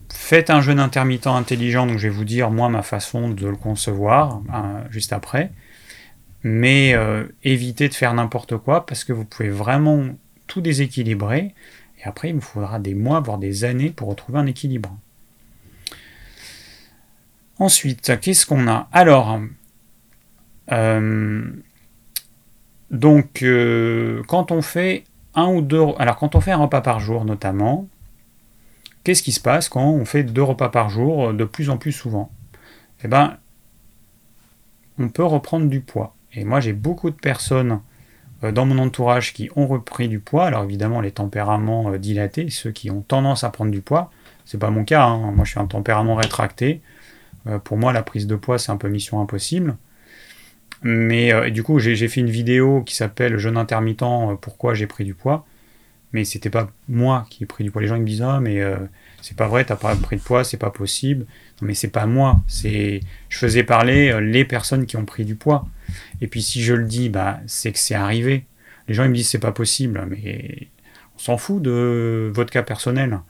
Speaker 1: faites un jeûne intermittent intelligent. Donc je vais vous dire moi ma façon de le concevoir hein, juste après mais euh, évitez de faire n'importe quoi parce que vous pouvez vraiment tout déséquilibrer et après il vous faudra des mois voire des années pour retrouver un équilibre. Ensuite, qu'est-ce qu'on a? Alors, euh, donc euh, quand on fait un ou deux, alors quand on fait un repas par jour notamment, Qu'est-ce qui se passe quand on fait deux repas par jour de plus en plus souvent? Eh bien, on peut reprendre du poids. Et moi, j'ai beaucoup de personnes euh, dans mon entourage qui ont repris du poids. Alors évidemment, les tempéraments euh, dilatés, ceux qui ont tendance à prendre du poids, c'est pas mon cas. Hein. Moi, je suis un tempérament rétracté. Euh, pour moi, la prise de poids, c'est un peu mission impossible. Mais du coup, j'ai fait une vidéo qui s'appelle Jeûne intermittent, pourquoi j'ai pris du poids. Mais c'était pas moi qui ai pris du poids. Les gens me disent Ah, mais c'est pas vrai, t'as pas pris de poids, c'est pas possible. Non, mais c'est pas moi. C'est, je faisais parler les personnes qui ont pris du poids. Et puis si je le dis, bah, c'est que c'est arrivé. Les gens ils me disent c'est pas possible, mais on s'en fout de votre cas personnel.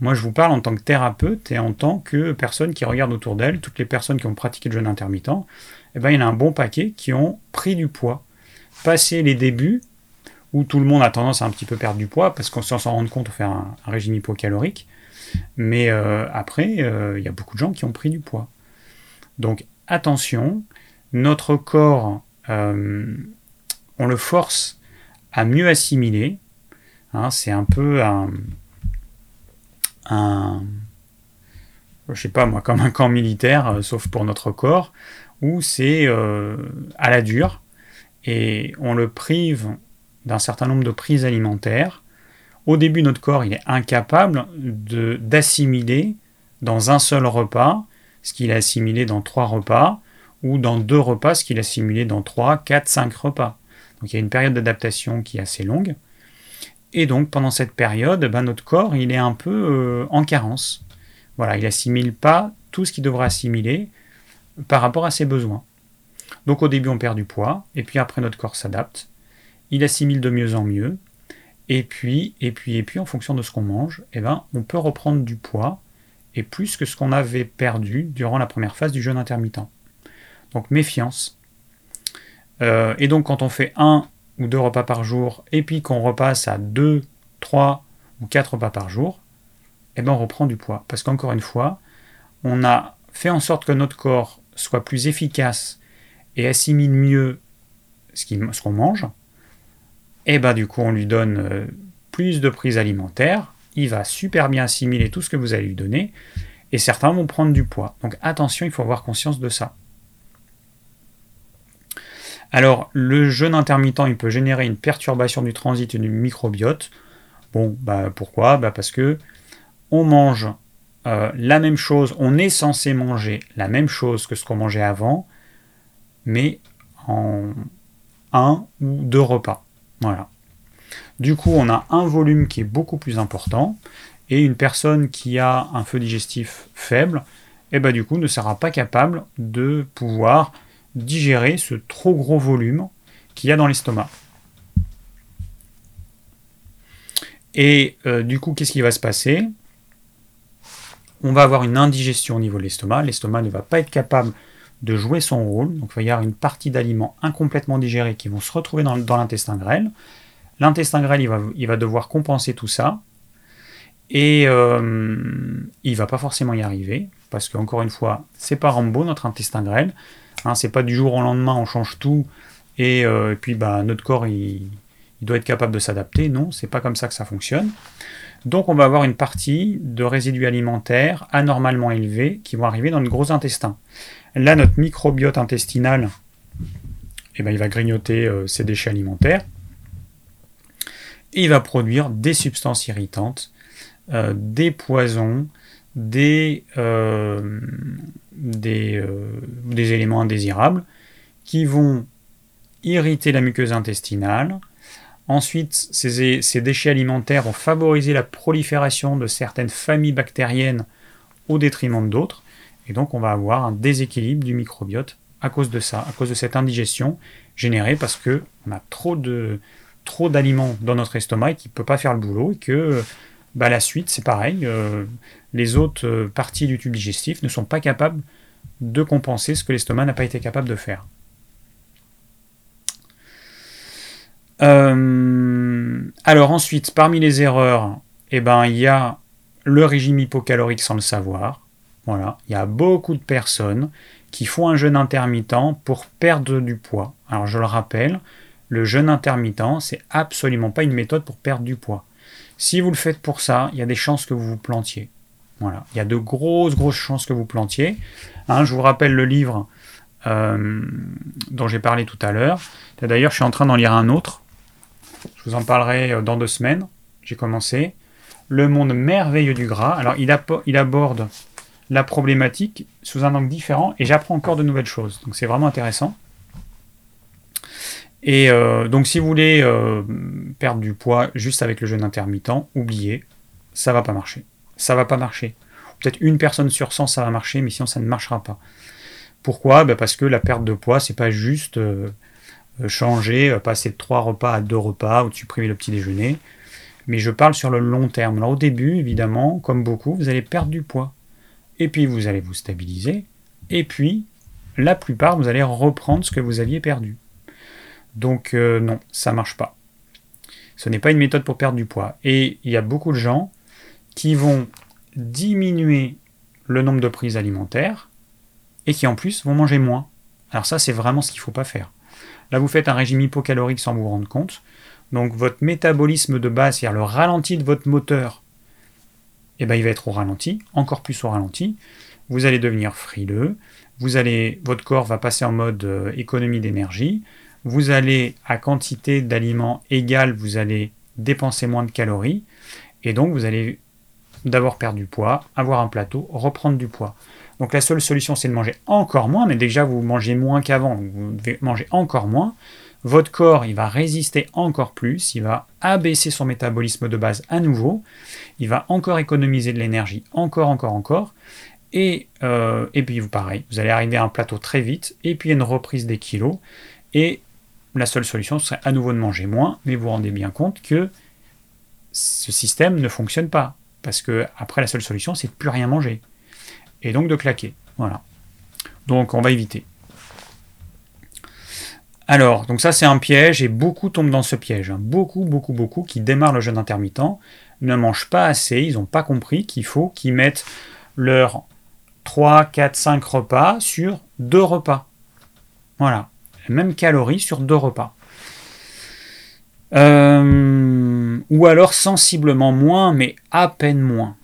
Speaker 1: Moi, je vous parle en tant que thérapeute et en tant que personne qui regarde autour d'elle, toutes les personnes qui ont pratiqué le jeûne intermittent, eh ben, il y en a un bon paquet qui ont pris du poids. Passé les débuts, où tout le monde a tendance à un petit peu perdre du poids, parce qu'on s'en rend compte, on fait un, régime hypocalorique, mais euh, après, euh, il y a beaucoup de gens qui ont pris du poids. Donc attention, notre corps, euh, on le force à mieux assimiler. Hein, c'est un peu un, un, je sais pas moi, comme un camp militaire, sauf pour notre corps, où c'est euh, à la dure et on le prive d'un certain nombre de prises alimentaires. Au début, notre corps il est incapable d'assimiler dans un seul repas ce qu'il a assimilé dans trois repas ou dans deux repas, ce qu'il a simulé dans trois, quatre, cinq repas. Donc il y a une période d'adaptation qui est assez longue. Et donc pendant cette période, ben, notre corps il est un peu euh, en carence. Voilà, il assimile pas tout ce qu'il devrait assimiler par rapport à ses besoins. Donc au début on perd du poids, et puis après notre corps s'adapte. Il assimile de mieux en mieux. Et puis, et puis, et puis, en fonction de ce qu'on mange, eh ben, on peut reprendre du poids et plus que ce qu'on avait perdu durant la première phase du jeûne intermittent. Donc méfiance. Euh, et donc quand on fait un ou deux repas par jour, et puis qu'on repasse à deux, trois ou quatre repas par jour, eh ben on reprend du poids. Parce qu'encore une fois, on a fait en sorte que notre corps soit plus efficace et assimile mieux ce qu'on mange. Et ben du coup, on lui donne euh, plus de prise alimentaire. Il va super bien assimiler tout ce que vous allez lui donner. Et certains vont prendre du poids. Donc attention, il faut avoir conscience de ça. Alors, le jeûne intermittent, il peut générer une perturbation du transit du microbiote. Bon, bah pourquoi? Bah Parce que on mange euh, la même chose, on est censé manger la même chose que ce qu'on mangeait avant, mais en un ou deux repas. Voilà. Du coup, on a un volume qui est beaucoup plus important, et une personne qui a un feu digestif faible, et eh bah, du coup, ne sera pas capable de pouvoir digérer ce trop gros volume qu'il y a dans l'estomac. Et euh, du coup, qu'est-ce qui va se passer? On va avoir une indigestion au niveau de l'estomac. L'estomac ne va pas être capable de jouer son rôle. Donc il va y avoir une partie d'aliments incomplètement digérés qui vont se retrouver dans, l'intestin grêle. L'intestin grêle, il va, devoir compenser tout ça. Et euh, il ne va pas forcément y arriver. Parce qu'encore une fois, c'est pas Rambo, notre intestin grêle. Hein, c'est pas du jour au lendemain, on change tout et, euh, puis bah, notre corps il, doit être capable de s'adapter. Non, c'est pas comme ça que ça fonctionne. Donc on va avoir une partie de résidus alimentaires anormalement élevés qui vont arriver dans le gros intestin. Là, notre microbiote intestinal, eh ben, va grignoter euh, ces déchets alimentaires et il va produire des substances irritantes, euh, des poisons, euh, des, éléments indésirables qui vont irriter la muqueuse intestinale. Ensuite, ces, déchets alimentaires vont favoriser la prolifération de certaines familles bactériennes au détriment d'autres. Et donc, on va avoir un déséquilibre du microbiote à cause de ça, à cause de cette indigestion générée parce que on a trop d'aliments dans notre estomac et qui ne peut pas faire le boulot et que bah, la suite, c'est pareil. Euh, les autres euh, parties du tube digestif ne sont pas capables de compenser ce que l'estomac n'a pas été capable de faire. Euh, alors ensuite, parmi les erreurs, eh ben, il y a le régime hypocalorique sans le savoir. Voilà, il y a beaucoup de personnes qui font un jeûne intermittent pour perdre du poids. Alors je le rappelle, le jeûne intermittent, c'est absolument pas une méthode pour perdre du poids. Si vous le faites pour ça, il y a des chances que vous vous plantiez. Voilà, il y a de grosses, grosses chances que vous plantiez. Hein, je vous rappelle le livre euh, dont j'ai parlé tout à l'heure. D'ailleurs, je suis en train d'en lire un autre. Je vous en parlerai euh, dans deux semaines. J'ai commencé. Le monde merveilleux du gras. Alors, il, aborde la problématique sous un angle différent et j'apprends encore de nouvelles choses. Donc, c'est vraiment intéressant. Et euh, donc, si vous voulez perdre du poids juste avec le jeûne intermittent, oubliez, ça va pas marcher ça va pas marcher. Peut-être une personne sur 100 ça va marcher, mais sinon ça ne marchera pas. Pourquoi? Bah, Parce que la perte de poids, c'est pas juste euh, euh, changer, euh, passer de 3 repas à 2 repas ou de supprimer le petit déjeuner. Mais je parle sur le long terme. Alors au début, évidemment, comme beaucoup, vous allez perdre du poids. Et puis vous allez vous stabiliser. Et puis, la plupart, vous allez reprendre ce que vous aviez perdu. Donc non, ça marche pas. Ce n'est pas une méthode pour perdre du poids. Et il y a beaucoup de gens qui vont diminuer le nombre de prises alimentaires et qui en plus vont manger moins. Alors ça, c'est vraiment ce qu'il ne faut pas faire. Là, vous faites un régime hypocalorique sans vous rendre compte. Donc votre métabolisme de base, c'est-à-dire le ralenti de votre moteur, eh ben, il va être au ralenti, encore plus au ralenti. Vous allez devenir frileux, vous allez, votre corps va passer en mode euh, économie d'énergie, vous allez, à quantité d'aliments égale, vous allez dépenser moins de calories, et donc vous allez d'abord perdre du poids, avoir un plateau, reprendre du poids. Donc la seule solution, c'est de manger encore moins, mais déjà vous mangez moins qu'avant, vous devez manger encore moins. Votre corps, il va résister encore plus, il va abaisser son métabolisme de base à nouveau, il va encore économiser de l'énergie, encore, encore, encore. Et, euh, et puis vous, pareil, vous allez arriver à un plateau très vite, et puis une reprise des kilos. Et la seule solution serait à nouveau de manger moins, mais vous vous rendez bien compte que ce système ne fonctionne pas. Parce que après, la seule solution, c'est de plus rien manger. Et donc de claquer. Voilà. Donc on va éviter. Alors, donc ça c'est un piège et beaucoup tombent dans ce piège. Hein. Beaucoup, beaucoup, beaucoup qui démarrent le jeûne intermittent ne mangent pas assez, ils n'ont pas compris qu'il faut qu'ils mettent leurs 3, 4, 5 repas sur deux repas. Voilà. même calories sur deux repas. Euh, ou alors sensiblement moins, mais à peine moins.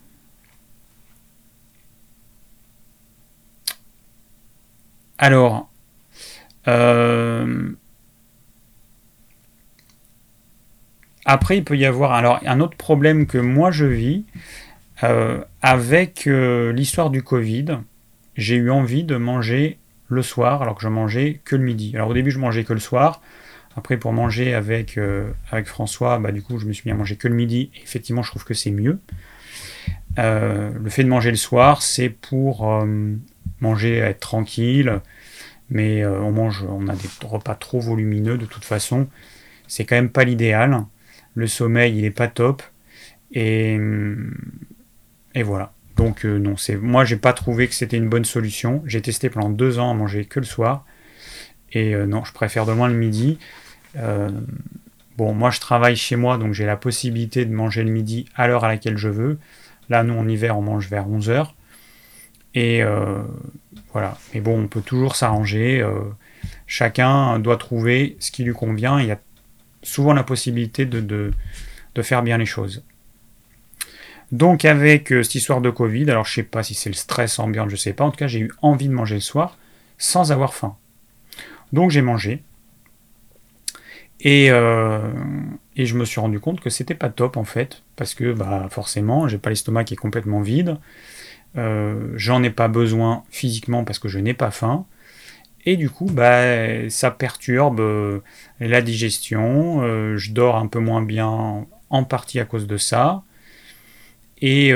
Speaker 1: Alors, euh, après, il peut y avoir alors un autre problème que moi je vis euh, avec l'histoire du Covid. J'ai eu envie de manger le soir alors que je mangeais que le midi. Alors au début, je mangeais que le soir. Après, pour manger avec, euh, François, bah, du coup, je me suis mis à manger que le midi. effectivement, je trouve que c'est mieux. Euh, le fait de manger le soir, c'est pour euh, manger, être tranquille. Mais on mange, on a des repas trop volumineux de toute façon. C'est quand même pas l'idéal. Le sommeil, il est pas top. Et, voilà. Donc non, c'est moi j'ai pas trouvé que c'était une bonne solution. J'ai testé pendant deux ans à manger que le soir. Et non, je préfère de loin le midi. Euh, bon, moi je travaille chez moi, donc j'ai la possibilité de manger le midi à l'heure à laquelle je veux. Là, nous en hiver, on mange vers 11h. Et euh, voilà. Mais bon, on peut toujours s'arranger. Euh, chacun doit trouver ce qui lui convient. Il y a souvent la possibilité de, de, faire bien les choses. Donc avec cette histoire de Covid, alors je sais pas si c'est le stress ambiant, je sais pas. En tout cas, j'ai eu envie de manger le soir sans avoir faim. Donc j'ai mangé. Et, euh, et, je me suis rendu compte que c'était pas top en fait, parce que bah, forcément, j'ai pas l'estomac qui est complètement vide, euh, j'en ai pas besoin physiquement parce que je n'ai pas faim, et du coup, bah, ça perturbe euh, la digestion, euh, je dors un peu moins bien en partie à cause de ça, et,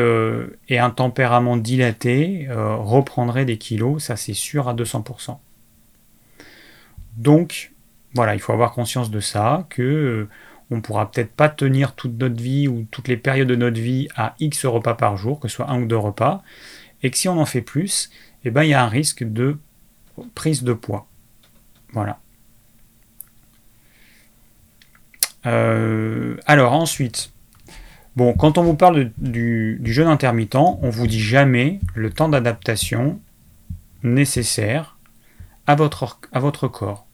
Speaker 1: et un tempérament dilaté reprendrait des kilos, ça c'est sûr à 200%. Donc, voilà, il faut avoir conscience de ça, que on pourra peut-être pas tenir toute notre vie ou toutes les périodes de notre vie à X repas par jour, que ce soit un ou deux repas, et que si on en fait plus, eh ben, il y a un risque de prise de poids. Voilà. Euh, alors ensuite, bon, quand on vous parle du, du jeûne intermittent, on vous dit jamais le temps d'adaptation nécessaire à votre, à votre corps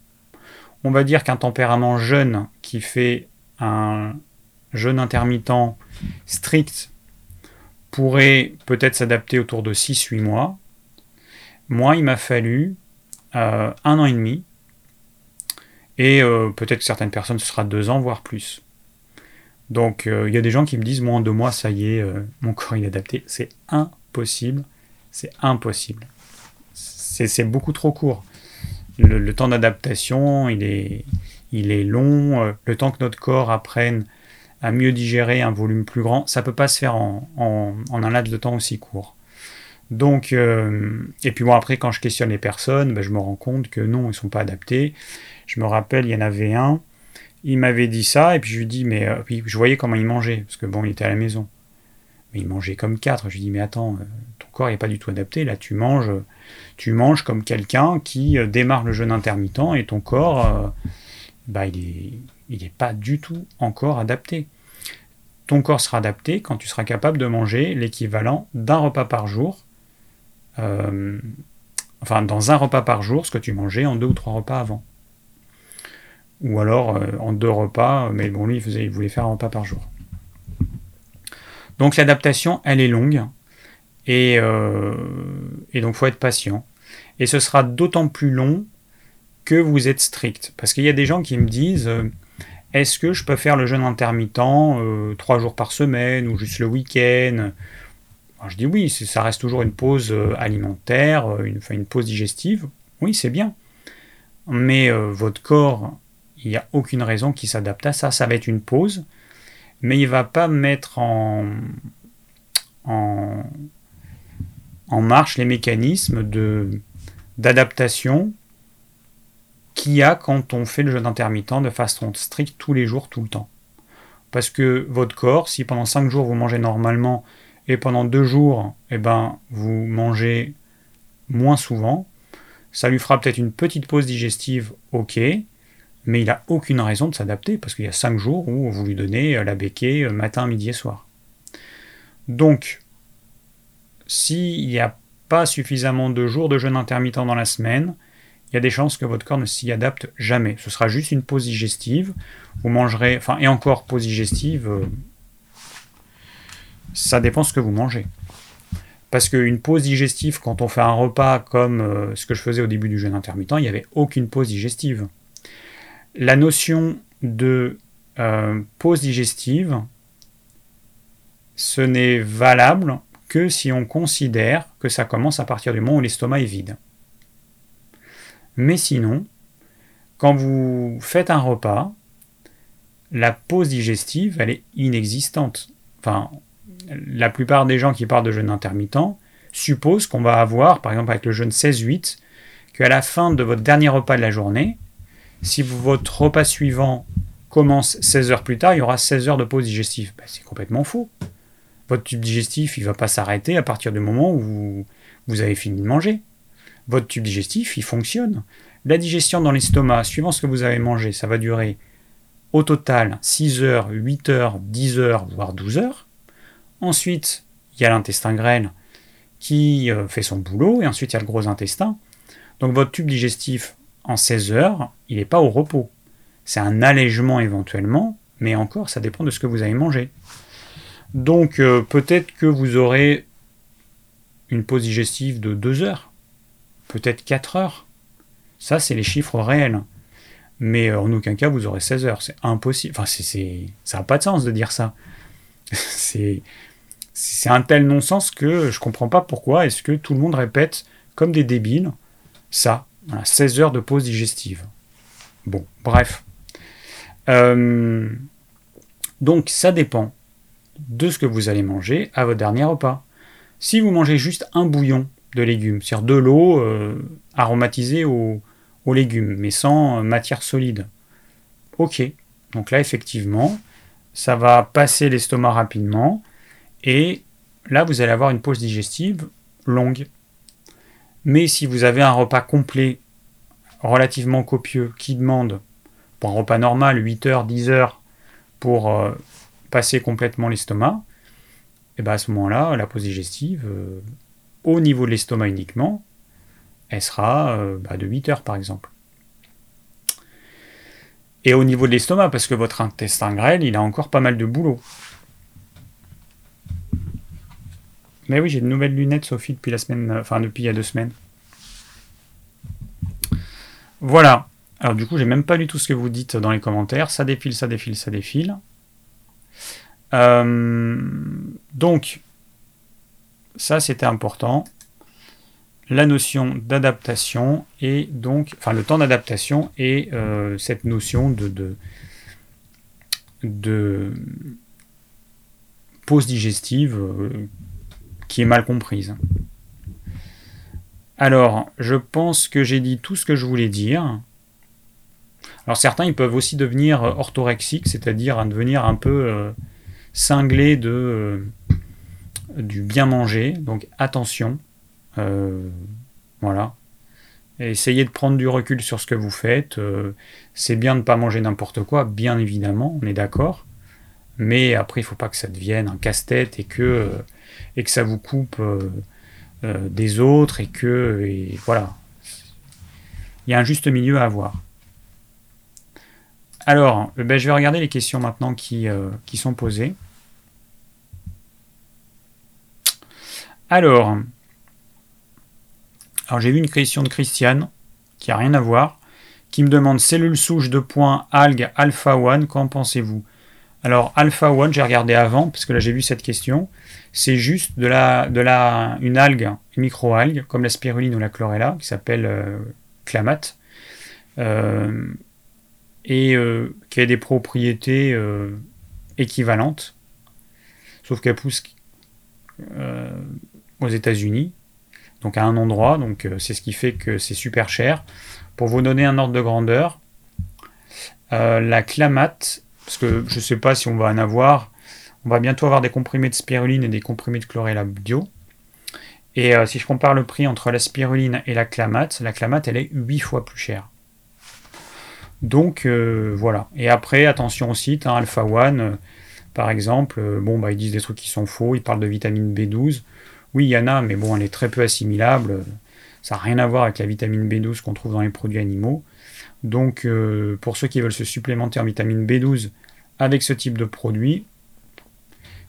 Speaker 1: on va dire qu'un tempérament jeune qui fait un jeûne intermittent strict pourrait peut-être s'adapter autour de 6-8 mois. Moi, il m'a fallu euh, un an et demi. Et euh, peut-être que certaines personnes, ce sera deux ans, voire plus. Donc, euh, il y a des gens qui me disent, moi, en deux mois, ça y est, mon corps est adapté. C'est impossible. C'est impossible. C'est beaucoup trop court. Le, temps d'adaptation, il est, il est long. le temps que notre corps apprenne à mieux digérer un volume plus grand, ça peut pas se faire en, un laps de temps aussi court. Donc, euh, et puis bon, après, quand je questionne les personnes, ben, je me rends compte que non, ils sont pas adaptés. Je me rappelle, il y en avait un, il m'avait dit ça, et puis je lui dis, mais euh, puis je voyais comment il mangeait, parce que bon, il était à la maison. Mais il mangeait comme quatre. Je lui dis, mais attends, euh, ton corps n'est pas du tout adapté. Là, tu manges, tu manges comme quelqu'un qui démarre le jeûne intermittent, et ton corps, bah, il est il n'est pas du tout encore adapté. Ton corps sera adapté quand tu seras capable de manger l'équivalent d'un repas par jour, euh, enfin dans un repas par jour, ce que tu mangeais en deux ou trois repas avant. Ou alors euh, en deux repas, mais bon, lui, il, voulait faire un repas par jour. Donc l'adaptation, elle est longue, et, euh, et donc il faut être patient. Et ce sera d'autant plus long que vous êtes strict. Parce qu'il y a des gens qui me disent, est-ce que je peux faire le jeûne intermittent euh, trois jours par semaine ou juste le week-end? Je dis oui, ça reste toujours une pause euh, alimentaire, euh, une, pause digestive. Oui, c'est bien. Mais votre corps, il n'y a aucune raison qu'il s'adapte à ça. Ça va être une pause, mais il ne va pas mettre en, en, en marche les mécanismes d'adaptation qu'il y a quand on fait le jeûne intermittent de façon stricte tous les jours, tout le temps. Parce que votre corps, si pendant 5 jours vous mangez normalement et pendant 2 jours, eh ben, vous mangez moins souvent, ça lui fera peut-être une petite pause digestive, ok, mais il n'a aucune raison de s'adapter parce qu'il y a 5 jours où vous lui donnez la béquée euh, matin, midi et soir. Donc, s'il n'y a pas suffisamment de jours de jeûne intermittent dans la semaine, il y a des chances que votre corps ne s'y adapte jamais. Ce sera juste une pause digestive. Vous mangerez, enfin, et encore pause digestive, euh, ça dépend ce que vous mangez. Parce qu'une pause digestive, quand on fait un repas comme euh, ce que je faisais au début du jeûne intermittent, il n'y avait aucune pause digestive. La notion de euh, pause digestive, ce n'est valable que si on considère que ça commence à partir du moment où l'estomac est vide. Mais sinon, quand vous faites un repas, la pause digestive, elle est inexistante. Enfin, la plupart des gens qui parlent de jeûne intermittent supposent qu'on va avoir, par exemple avec le jeûne 16-8, qu'à la fin de votre dernier repas de la journée, si votre repas suivant commence 16 heures plus tard, il y aura 16 heures de pause digestive. Ben, c'est complètement faux. Votre tube digestif, il ne va pas s'arrêter à partir du moment où vous avez fini de manger votre tube digestif, il fonctionne. La digestion dans l'estomac, suivant ce que vous avez mangé, ça va durer au total 6 heures, 8 heures, 10 heures, voire 12 heures. Ensuite, il y a l'intestin grêle qui euh, fait son boulot, et ensuite il y a le gros intestin. Donc votre tube digestif, en 16 heures, il n'est pas au repos. C'est un allègement éventuellement, mais encore, ça dépend de ce que vous avez mangé. Donc euh, peut-être que vous aurez une pause digestive de 2 heures peut-être 4 heures. Ça, c'est les chiffres réels. Mais en aucun cas, vous aurez 16 heures. C'est impossible. Enfin, c'est, ça n'a pas de sens de dire ça. c'est, c'est un tel non-sens que je ne comprends pas pourquoi est-ce que tout le monde répète comme des débiles ça. 16 heures de pause digestive. Bon, bref. Euh, donc, ça dépend de ce que vous allez manger à votre dernier repas. Si vous mangez juste un bouillon de légumes, c'est-à-dire de l'eau euh, aromatisée aux, légumes, mais sans matière solide. Ok, donc là effectivement, ça va passer l'estomac rapidement, et là vous allez avoir une pause digestive longue. Mais si vous avez un repas complet, relativement copieux, qui demande, pour un repas normal, 8 heures, 10 heures, pour euh, passer complètement l'estomac, et bien à ce moment-là, la pause digestive, euh, au niveau de l'estomac uniquement, elle sera euh, bah, de 8 heures par exemple. Et au niveau de l'estomac, parce que votre intestin grêle, il a encore pas mal de boulot. Mais oui, j'ai de nouvelles lunettes, Sophie, depuis la semaine, enfin depuis il y a deux semaines. Voilà. Alors du coup, j'ai même pas lu tout ce que vous dites dans les commentaires. Ça défile, ça défile, ça défile. Euh, donc, ça c'était important. La notion d'adaptation et donc, enfin le temps d'adaptation et euh, cette notion de, de, de pause digestive euh, qui est mal comprise. Alors, je pense que j'ai dit tout ce que je voulais dire. Alors certains, ils peuvent aussi devenir orthorexiques, c'est-à-dire devenir un peu euh, cinglés de, du bien manger. Donc attention. Euh, voilà. essayez de prendre du recul sur ce que vous faites. c'est bien de ne pas manger n'importe quoi, bien évidemment, on est d'accord. Mais après, il ne faut pas que ça devienne un casse-tête et que et que ça vous coupe euh, euh, des autres et que voilà. Il y a un juste milieu à avoir. Alors, euh, ben, je vais regarder les questions maintenant qui sont posées. Alors, j'ai vu une question de Christiane qui a rien à voir, qui me demande cellules souches de points algues alpha 1, qu'en pensez-vous? Alors alpha 1, j'ai regardé avant parce que là j'ai vu cette question. C'est juste de la, de la, une algue, une micro-algue, comme la spiruline ou la chlorella, qui s'appelle euh, clamate, euh, et euh, qui a des propriétés équivalentes, sauf qu'elle pousse aux États-Unis, donc à un endroit, donc c'est ce qui fait que c'est super cher. Pour vous donner un ordre de grandeur, la clamate, parce que je ne sais pas si on va en avoir, on va bientôt avoir des comprimés de spiruline et des comprimés de chlorella bio. Et euh, si je compare le prix entre la spiruline et la clamate, la clamate elle est 8 fois plus chère. Donc euh, voilà. Et après, attention au site, hein, Alpha One, euh, par exemple, bon bah ils disent des trucs qui sont faux, ils parlent de vitamine B12. Oui, il y en a, mais bon, elle est très peu assimilable. Ça n'a rien à voir avec la vitamine B12 qu'on trouve dans les produits animaux. Donc pour ceux qui veulent se supplémenter en vitamine B12 avec ce type de produit,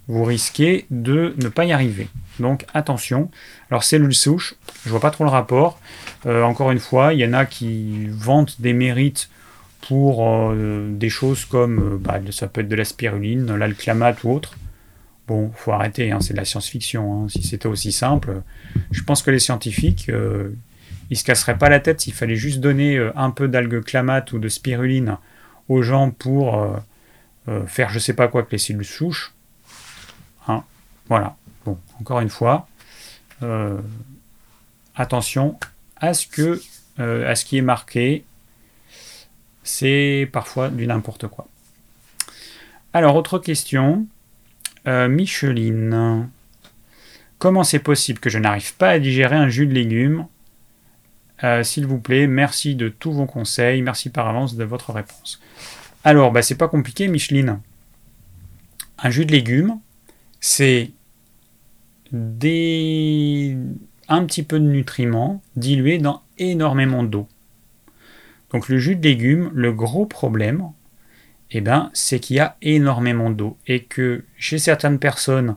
Speaker 1: vous risquez de ne pas y arriver. Donc attention. Alors cellules souches, je vois pas trop le rapport. Euh, encore une fois, il y en a qui vantent des mérites pour euh, des choses comme euh, bah, ça peut être de la spiruline, l'alclamate ou autre. Bon, faut arrêter, hein, c'est de la science-fiction. Hein. Si c'était aussi simple, je pense que les scientifiques, ils se casseraient pas la tête s'il fallait juste donner un peu d'algue clamate ou de spiruline aux gens pour faire je sais pas quoi avec les cellules souches Hein. voilà. Bon, encore une fois, euh, attention à ce que euh, à ce qui est marqué. C'est parfois du n'importe quoi. Alors, autre question. Euh, Micheline. Comment c'est possible que je n'arrive pas à digérer un jus de légumes S'il vous plaît, merci de tous vos conseils. Merci par avance de votre réponse. Alors, bah, c'est pas compliqué, Micheline. Un jus de légumes, c'est des... un petit peu de nutriments dilués dans énormément d'eau. Donc le jus de légumes, le gros problème, eh ben, c'est qu'il y a énormément d'eau et que chez certaines personnes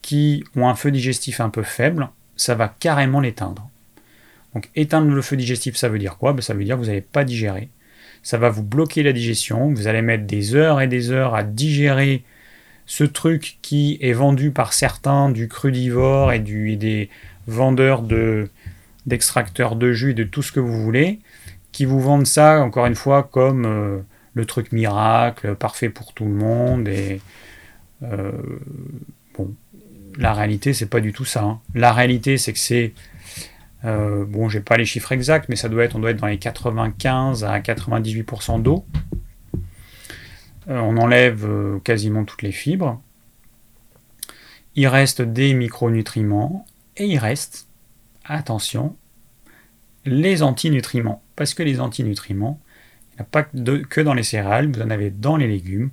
Speaker 1: qui ont un feu digestif un peu faible, ça va carrément l'éteindre. Donc éteindre le feu digestif, ça veut dire quoi? Ben, Ça veut dire que vous n'allez pas digérer. Ça va vous bloquer la digestion, vous allez mettre des heures et des heures à digérer ce truc qui est vendu par certains du crudivore et, des vendeurs de, d'extracteurs de jus et de tout ce que vous voulez, qui vous vendent ça, encore une fois, comme euh, le truc miracle, parfait pour tout le monde. Et euh, bon, la réalité, c'est pas du tout ça. Hein. La réalité, c'est que c'est. Euh, bon, j'ai pas les chiffres exacts, mais ça doit être, on doit être dans les 95 à 98% d'eau. Euh, on enlève euh, quasiment toutes les fibres. Il reste des micronutriments et il reste, attention, les antinutriments. Parce que les antinutriments, pas que dans les céréales, vous en avez dans les légumes,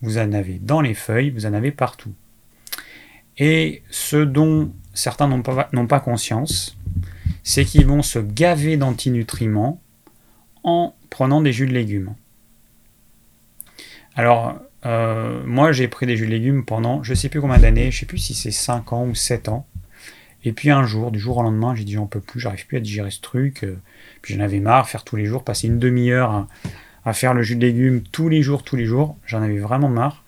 Speaker 1: vous en avez dans les feuilles, vous en avez partout. Et ce dont certains n'ont pas, conscience, c'est qu'ils vont se gaver d'antinutriments en prenant des jus de légumes. Alors, euh, moi, j'ai pris des jus de légumes pendant je sais plus combien d'années, je sais plus si c'est 5 ans ou 7 ans. Et puis un jour, du jour au lendemain, j'ai dit j'en peux plus, j'arrive plus à digérer ce truc. Puis j'en avais marre, faire tous les jours, passer une demi-heure à, faire le jus de légumes tous les jours, tous les jours. J'en avais vraiment marre.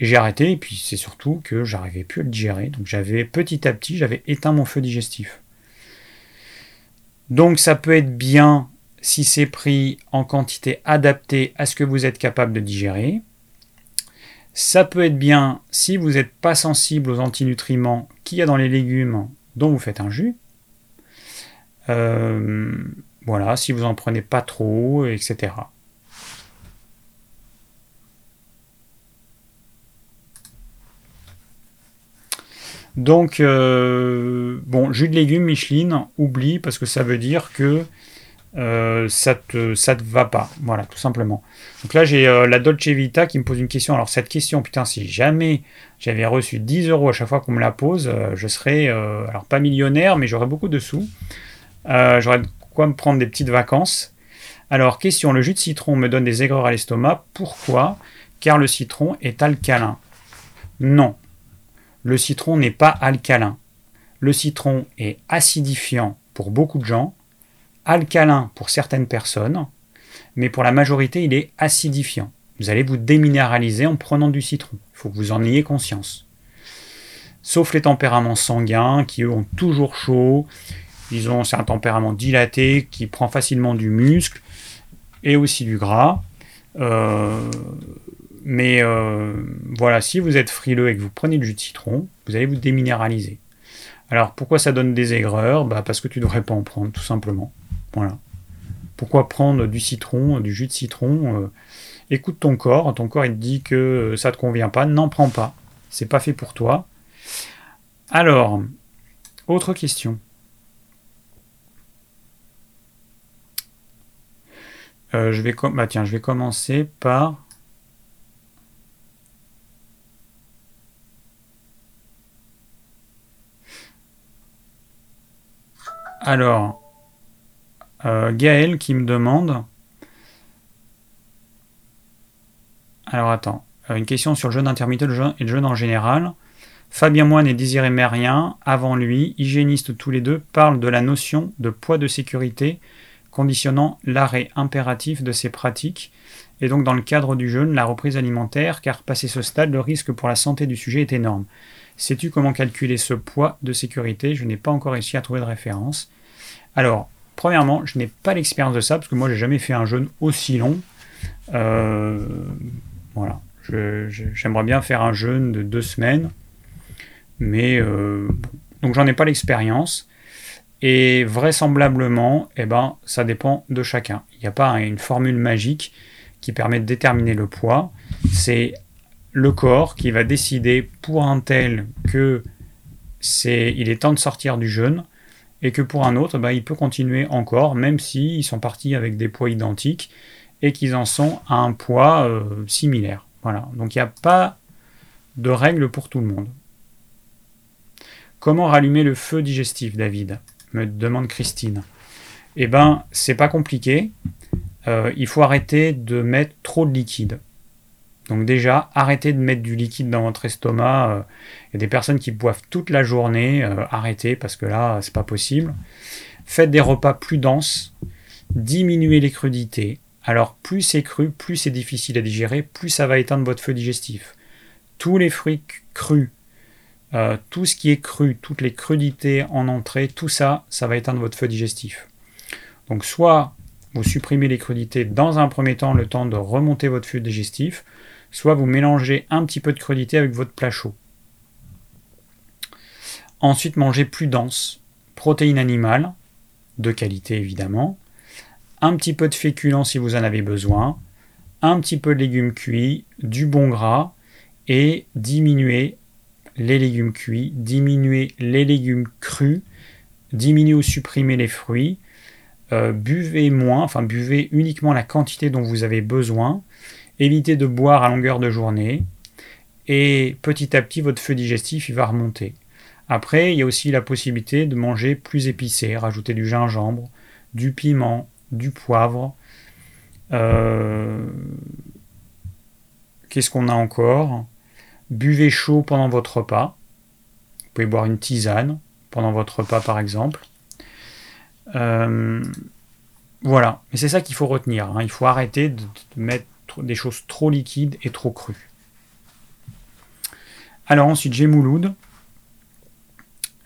Speaker 1: J'ai arrêté, et puis c'est surtout que j'arrivais plus à le digérer. Donc j'avais petit à petit, j'avais éteint mon feu digestif. Donc ça peut être bien si c'est pris en quantité adaptée à ce que vous êtes capable de digérer. Ça peut être bien si vous n'êtes pas sensible aux antinutriments qu'il y a dans les légumes dont vous faites un jus. Euh, voilà, si vous en prenez pas trop, etc. Donc, euh, bon, jus de légumes, Micheline, oublie, parce que ça veut dire que euh, ça te ça te va pas. Voilà, tout simplement. Donc là, j'ai la Dolce Vita qui me pose une question. Alors cette question, putain, si jamais j'avais reçu 10 euros à chaque fois qu'on me la pose, je serais, alors pas millionnaire, mais j'aurais beaucoup de sous. J'aurais de quoi me prendre des petites vacances. Alors, question, le jus de citron me donne des aigreurs à l'estomac. Pourquoi? Car le citron est alcalin. Non, le citron n'est pas alcalin. Le citron est acidifiant pour beaucoup de gens alcalin pour certaines personnes, mais pour la majorité, il est acidifiant. Vous allez vous déminéraliser en prenant du citron. Il faut que vous en ayez conscience. Sauf les tempéraments sanguins qui, eux, ont toujours chaud. Ils ont, c'est un tempérament dilaté qui prend facilement du muscle et aussi du gras. Euh, mais euh, voilà, si vous êtes frileux et que vous prenez du jus de citron, vous allez vous déminéraliser. Alors pourquoi ça donne des aigreurs? Bah, Parce que tu ne devrais pas en prendre, tout simplement. Voilà. Pourquoi prendre du citron, du jus de citron? Euh, Écoute ton corps. Ton corps il te dit que ça ne te convient pas. N'en prends pas. C'est pas fait pour toi. Alors, autre question. Euh, je vais bah je vais commencer par Alors, euh, Gaël qui me demande. Alors attends, euh, une question sur le jeûne intermittent et le jeûne en général. Fabien Moine et Désiré Mérien, avant lui, hygiénistes tous les deux, parlent de la notion de poids de sécurité conditionnant l'arrêt impératif de ces pratiques, et donc dans le cadre du jeûne, la reprise alimentaire, car passé ce stade, le risque pour la santé du sujet est énorme. Sais-tu comment calculer ce poids de sécurité? Je n'ai pas encore réussi à trouver de référence. Alors, Premièrement, je n'ai pas l'expérience de ça, parce que moi, j'ai jamais fait un jeûne aussi long. Euh, voilà. J'aimerais bien faire un jeûne de deux semaines, mais euh, donc j'en ai pas l'expérience. Et vraisemblablement, eh ben, ça dépend de chacun. Il n'y a pas une formule magique qui permet de déterminer le poids. C'est le corps qui va décider pour un tel que c'est, il est temps de sortir du jeûne et que pour un autre, bah, il peut continuer encore, même s'ils sont partis avec des poids identiques et qu'ils en sont à un poids euh, similaire. Voilà. Donc il n'y a pas de règle pour tout le monde. Comment rallumer le feu digestif, David? Me demande Christine. Eh ben, c'est pas compliqué. Euh, il faut arrêter de mettre trop de liquide. Donc déjà, arrêtez de mettre du liquide dans votre estomac. Euh, il y a des personnes qui boivent toute la journée. Euh, arrêtez parce que là, c'est pas possible. Faites des repas plus denses. Diminuez les crudités. Alors plus c'est cru, plus c'est difficile à digérer, plus ça va éteindre votre feu digestif. Tous les fruits crus, euh, tout ce qui est cru, toutes les crudités en entrée, tout ça, ça va éteindre votre feu digestif. Donc soit vous supprimez les crudités dans un premier temps, le temps de remonter votre feu digestif, soit vous mélangez un petit peu de crudité avec votre plat chaud. Ensuite, mangez plus dense, protéines animales, de qualité évidemment, un petit peu de féculents si vous en avez besoin, un petit peu de légumes cuits, du bon gras, et diminuez les légumes cuits, diminuez les légumes crus, diminuez ou supprimez les fruits, euh, buvez moins, enfin buvez uniquement la quantité dont vous avez besoin, évitez de boire à longueur de journée, et petit à petit votre feu digestif va remonter. Après, il y a aussi la possibilité de manger plus épicé, rajouter du gingembre, du piment, du poivre. Euh, Qu'est-ce qu'on a encore? Buvez chaud pendant votre repas. Vous pouvez boire une tisane pendant votre repas par exemple. Euh, voilà, mais c'est ça qu'il faut retenir. Hein. Il faut arrêter de, mettre des choses trop liquides et trop crues. Alors ensuite, j'ai Mouloud,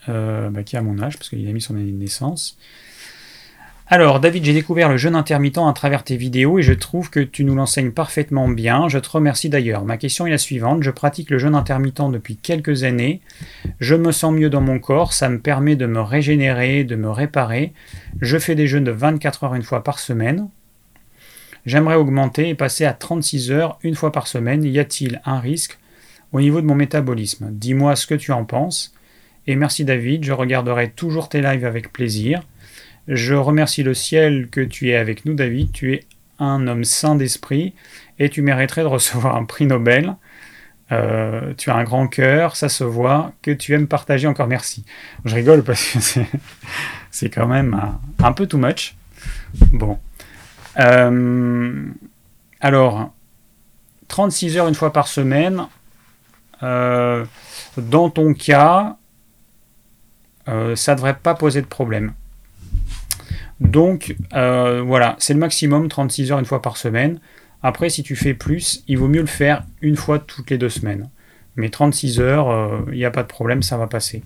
Speaker 1: euh, bah, qui mon âge, parce qu'il a mis son année de naissance. Alors, David, j'ai découvert le jeûne intermittent à travers tes vidéos et je trouve que tu nous l'enseignes parfaitement bien. Je te remercie d'ailleurs. Ma question est la suivante. Je pratique le jeûne intermittent depuis quelques années. Je me sens mieux dans mon corps. Ça me permet de me régénérer, de me réparer. Je fais des jeûnes de 24 heures une fois par semaine. J'aimerais augmenter et passer à 36 heures une fois par semaine. Y a-t-il un risque au niveau de mon métabolisme? Dis-moi ce que tu en penses. Et merci David, je regarderai toujours tes lives avec plaisir. Je remercie le ciel que tu es avec nous, David. Tu es un homme saint d'esprit et tu mériterais de recevoir un prix Nobel. Euh, tu as un grand cœur, ça se voit, que tu aimes partager. Encore merci. Je rigole parce que c'est quand même un, peu too much. Bon. Euh, alors, 36 heures une fois par semaine. Euh, dans ton cas, ça ne devrait pas poser de problème. Donc euh, voilà, c'est le maximum, 36 heures une fois par semaine. Après, si tu fais plus, il vaut mieux le faire une fois toutes les deux semaines. Mais 36 heures, euh, il n'y a pas de problème, ça va passer.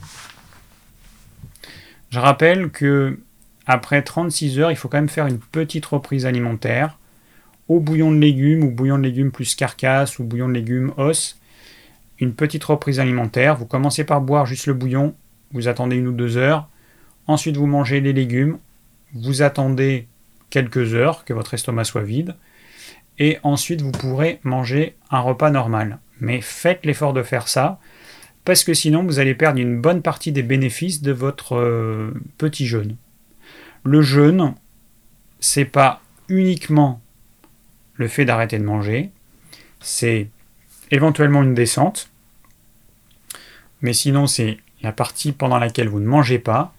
Speaker 1: Je rappelle que après 36 heures, il faut quand même faire une petite reprise alimentaire au bouillon de légumes ou bouillon de légumes plus carcasse ou bouillon de légumes os. Une petite reprise alimentaire. Vous commencez par boire juste le bouillon, vous attendez une ou deux heures. Ensuite, vous mangez les légumes vous attendez quelques heures que votre estomac soit vide, et ensuite vous pourrez manger un repas normal. Mais faites l'effort de faire ça, parce que sinon vous allez perdre une bonne partie des bénéfices de votre euh, petit jeûne. Le jeûne, c'est pas uniquement le fait d'arrêter de manger, c'est éventuellement une descente, mais sinon c'est la partie pendant laquelle vous ne mangez pas,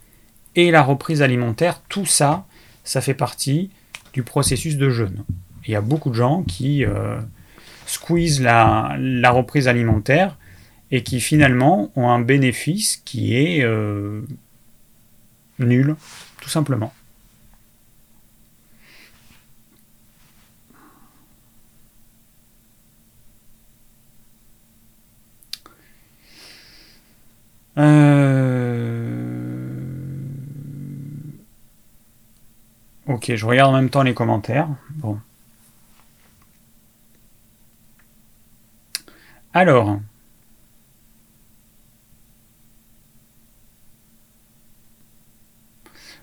Speaker 1: et la reprise alimentaire, tout ça, ça fait partie du processus de jeûne. Il y a beaucoup de gens qui euh, squeezent la, reprise alimentaire et qui finalement ont un bénéfice qui est euh, nul, tout simplement. Euh, Ok, je regarde en même temps les commentaires. Bon. Alors.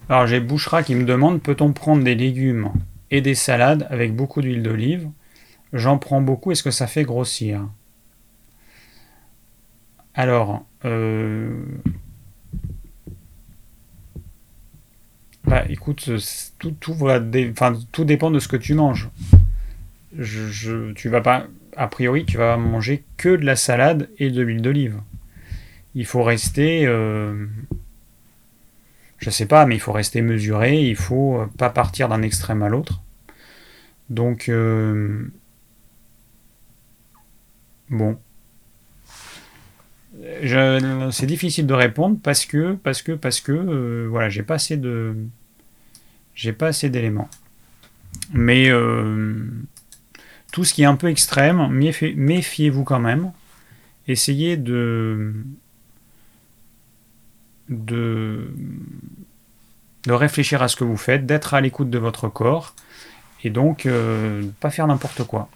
Speaker 1: Alors j'ai Bouchera qui me demande peut-on prendre des légumes et des salades avec beaucoup d'huile d'olive? J'en prends beaucoup, est-ce que ça fait grossir? Alors, euh, Bah écoute, tout, tout, tout dépend de ce que tu manges. Je, tu vas pas, a priori, tu vas manger que de la salade et de l'huile d'olive. Il faut rester, euh, je sais pas, mais il faut rester mesuré. Il faut pas partir d'un extrême à l'autre. Donc, euh, bon, c'est difficile de répondre parce que, parce que, parce que, euh, voilà, j'ai pas assez de, j'ai pas assez d'éléments. Mais euh, tout ce qui est un peu extrême, méfiez-vous quand même. Essayez de, de, réfléchir à ce que vous faites, d'être à l'écoute de votre corps et donc euh, pas faire n'importe quoi.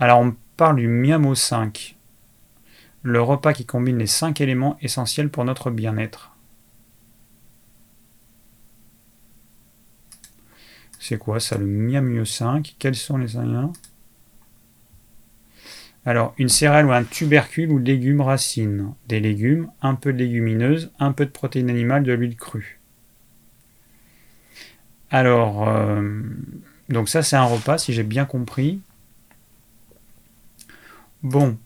Speaker 1: Alors on parle du Miamo 5 le repas qui combine les cinq éléments essentiels pour notre bien-être. C'est quoi ça, le Miamio 5 Quels sont les ingrédients? Alors, une céréale ou un tubercule ou légumes racines. Des légumes, un peu de légumineuses, un peu de protéines animales, de l'huile crue. Alors, euh, donc ça c'est un repas, si j'ai bien compris. Bon,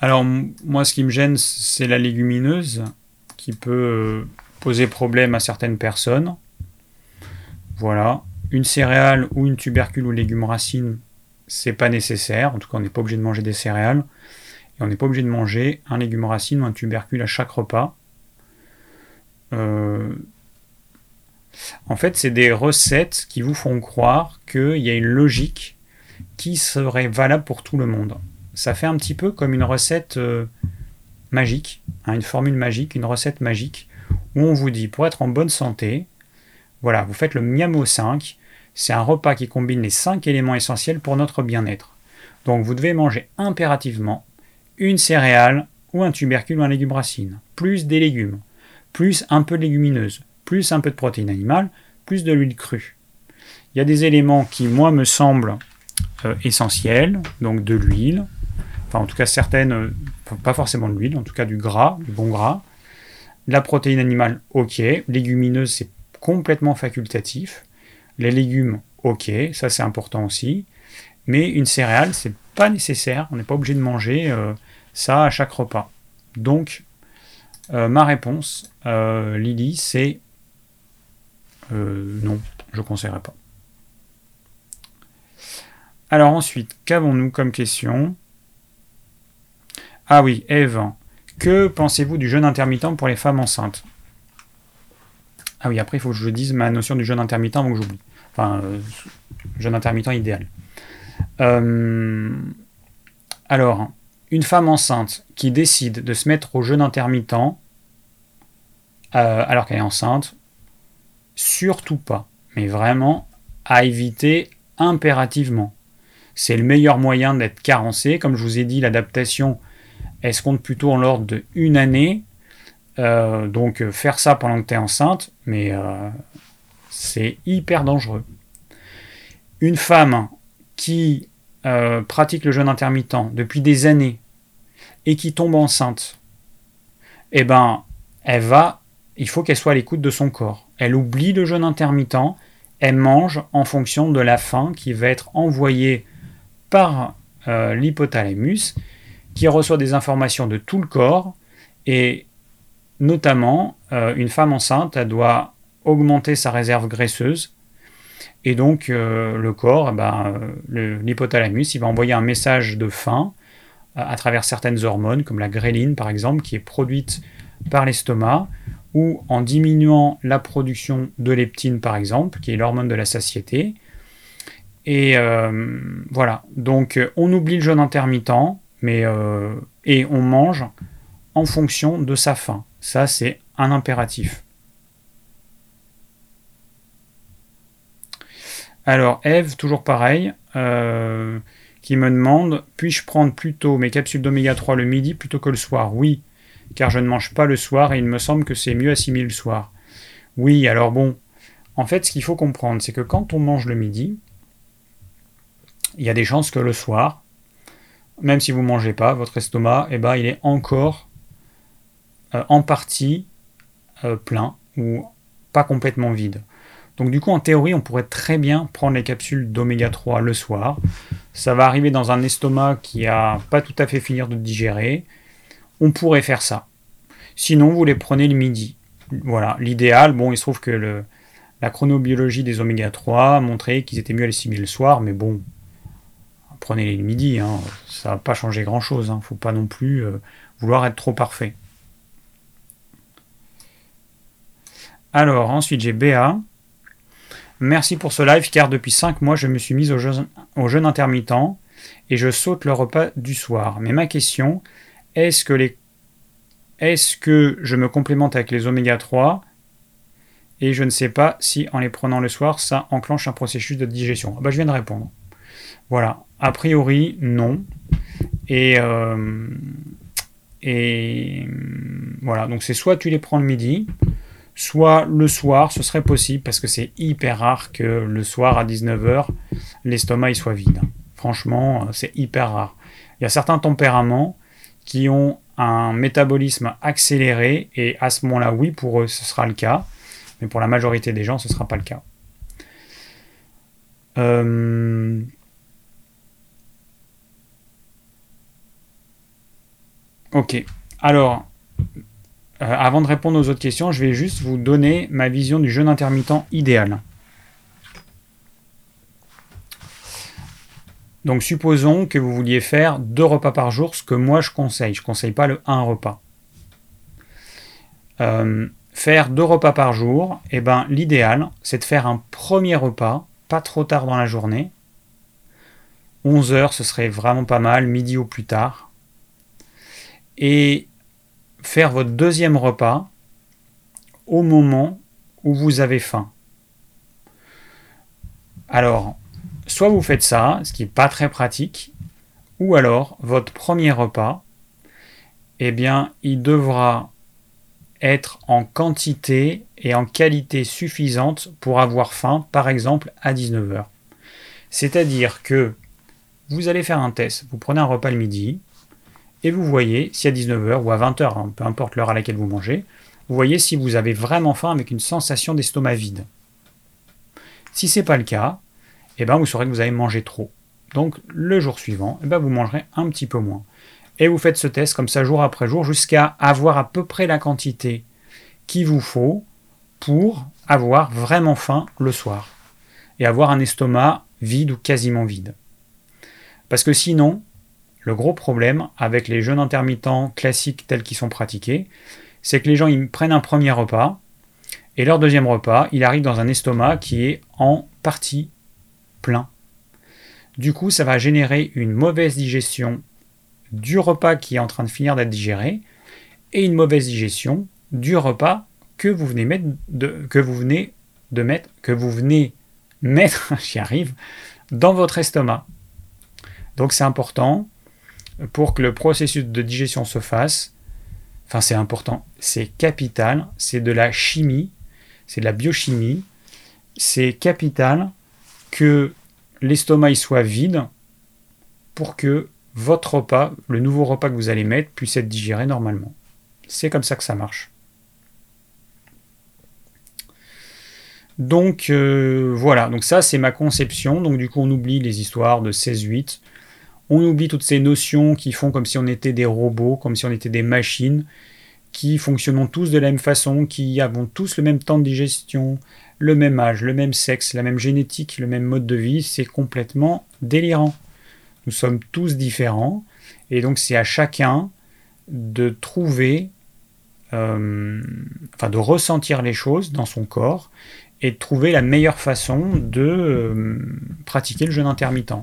Speaker 1: Alors moi ce qui me gêne c'est la légumineuse peut euh, poser problème à certaines personnes. Voilà. Une céréale ou une tubercule ou légume racine, c'est pas nécessaire. En tout cas, on n'est pas obligé de manger des céréales. Et on n'est pas obligé de manger un légume racine ou un tubercule à chaque repas. Euh, en fait, c'est des recettes qui vous font croire qu'il y a une logique qui serait valable pour tout le monde. Ça fait un petit peu comme une recette euh, magique, hein, une formule magique, une recette magique, où on vous dit pour être en bonne santé, voilà, vous faites le Miamo 5, c'est un repas qui combine les 5 éléments essentiels pour notre bien-être. Donc vous devez manger impérativement une céréale ou un tubercule ou un légume racine, plus des légumes, plus un peu de légumineuses, plus un peu de protéines animales, plus de l'huile crue. Il y a des éléments qui, moi, me semblent euh, essentiels, donc de l'huile, enfin en tout cas certaines, euh, pas forcément de l'huile, en tout cas du gras, du bon gras. La protéine animale, ok. Légumineuse, c'est complètement facultatif. Les légumes, ok, ça c'est important aussi. Mais une céréale, c'est pas nécessaire. On n'est pas obligé de manger euh, ça à chaque repas. Donc, euh, ma réponse, euh, Lily, c'est non, je ne conseillerais pas. Alors ensuite, qu'avons-nous comme question? Ah oui, Eve, que pensez-vous du jeûne intermittent pour les femmes enceintes? Ah oui, après il faut que je dise ma notion du jeûne intermittent que j'oublie. Enfin, jeûne intermittent idéal. alors, une femme enceinte qui décide de se mettre au jeûne intermittent euh, alors qu'elle est enceinte, surtout pas. Mais vraiment à éviter impérativement. C'est le meilleur moyen d'être carencé. Comme je vous ai dit, l'adaptation, elle se compte plutôt en l'ordre de une année. Euh, donc faire ça pendant que tu es enceinte, mais euh, c'est hyper dangereux. Une femme qui euh, pratique le jeûne intermittent depuis des années et qui tombe enceinte, eh ben, elle va, il faut qu'elle soit à l'écoute de son corps. Elle oublie le jeûne intermittent, elle mange en fonction de la faim qui va être envoyée par euh, l'hypothalamus, qui reçoit des informations de tout le corps, et notamment, euh, une femme enceinte, elle doit augmenter sa réserve graisseuse et donc, euh, le corps, eh ben, l'hypothalamus, il va envoyer un message de faim euh, à travers certaines hormones, comme la gréline par exemple, qui est produite par l'estomac, ou en diminuant la production de leptine par exemple, qui est l'hormone de la satiété. Et euh, voilà, donc on oublie le jeûne intermittent, mais, et on mange en fonction de sa faim. Ça, c'est un impératif. Alors, Eve, toujours pareil, euh, qui me demande Puis-je prendre plutôt mes capsules d'oméga 3 le midi plutôt que le soir? Oui, car je ne mange pas le soir et il me semble que c'est mieux assimilé le soir. Oui, alors bon, en fait, ce qu'il faut comprendre, c'est que quand on mange le midi, il y a des chances que le soir, même si vous ne mangez pas, votre estomac, eh ben, il est encore euh, en partie euh, plein ou pas complètement vide. Donc du coup, en théorie, on pourrait très bien prendre les capsules d'oméga 3 le soir. Ça va arriver dans un estomac qui a pas tout à fait fini de digérer. On pourrait faire ça. Sinon, vous les prenez le midi. Voilà, l'idéal, bon, il se trouve que la chronobiologie des oméga 3 a montré qu'ils étaient mieux à le soir, mais bon, prenez-les le midi, hein. ça va pas changer grand-chose. Il hein. ne faut pas non plus euh, vouloir être trop parfait. Alors, ensuite, j'ai Béa Merci pour ce live car depuis 5 mois je me suis mise au jeûne, intermittent et je saute le repas du soir. Mais ma question, est-ce que, les... est que je me complémente avec les oméga 3 et je ne sais pas si en les prenant le soir ça enclenche un processus de digestion ah bah, Je viens de répondre. Voilà, a priori non. Et, euh, et voilà, donc c'est soit tu les prends le midi, soit le soir, ce serait possible parce que c'est hyper rare que le soir à 19h, l'estomac soit vide. Franchement, euh, c'est hyper rare. Il y a certains tempéraments qui ont un métabolisme accéléré et à ce moment-là, oui, pour eux, ce sera le cas, mais pour la majorité des gens, ce ne sera pas le cas. Euh, Ok. Alors, euh, avant de répondre aux autres questions, je vais juste vous donner ma vision du jeûne intermittent idéal. Donc, supposons que vous vouliez faire deux repas par jour, ce que moi je conseille. Je ne conseille pas le un repas. Euh, faire deux repas par jour, eh ben, l'idéal, c'est de faire un premier repas, pas trop tard dans la journée. 11 heures, ce serait vraiment pas mal, midi ou plus tard. Et faire votre deuxième repas au moment où vous avez faim. Alors, soit vous faites ça, ce qui n'est pas très pratique, ou alors votre premier repas, eh bien, il devra être en quantité et en qualité suffisante pour avoir faim, par exemple, à 19h. C'est-à-dire que vous allez faire un test, vous prenez un repas le midi, et vous voyez si à 19h ou à 20h, hein, peu importe l'heure à laquelle vous mangez, vous voyez si vous avez vraiment faim avec une sensation d'estomac vide. Si ce n'est pas le cas, eh ben vous saurez que vous avez mangé trop. Donc le jour suivant, eh ben vous mangerez un petit peu moins. Et vous faites ce test comme ça jour après jour jusqu'à avoir à peu près la quantité qu'il vous faut pour avoir vraiment faim le soir. Et avoir un estomac vide ou quasiment vide. Parce que sinon, le gros problème avec les jeûnes intermittents classiques tels qu'ils sont pratiqués, c'est que les gens ils prennent un premier repas et leur deuxième repas, il arrive dans un estomac qui est en partie plein. Du coup, ça va générer une mauvaise digestion du repas qui est en train de finir d'être digéré et une mauvaise digestion du repas que vous venez, mettre que vous venez de mettre, que vous venez mettre, j'y arrive, dans votre estomac. Donc c'est important pour que le processus de digestion se fasse. Enfin, c'est important, c'est capital, c'est de la chimie, c'est de la biochimie. C'est capital que l'estomac soit vide pour que votre repas, le nouveau repas que vous allez mettre, puisse être digéré normalement. C'est comme ça que ça marche. Donc euh, voilà, donc ça c'est ma conception. Donc du coup on oublie les histoires de 16-8. On oublie toutes ces notions qui font comme si on était des robots, comme si on était des machines, qui fonctionnent tous de la même façon, qui avons tous le même temps de digestion, le même âge, le même sexe, la même génétique, le même mode de vie, c'est complètement délirant. Nous sommes tous différents, et donc c'est à chacun de trouver, euh, enfin de ressentir les choses dans son corps et de trouver la meilleure façon de euh, pratiquer le jeûne intermittent.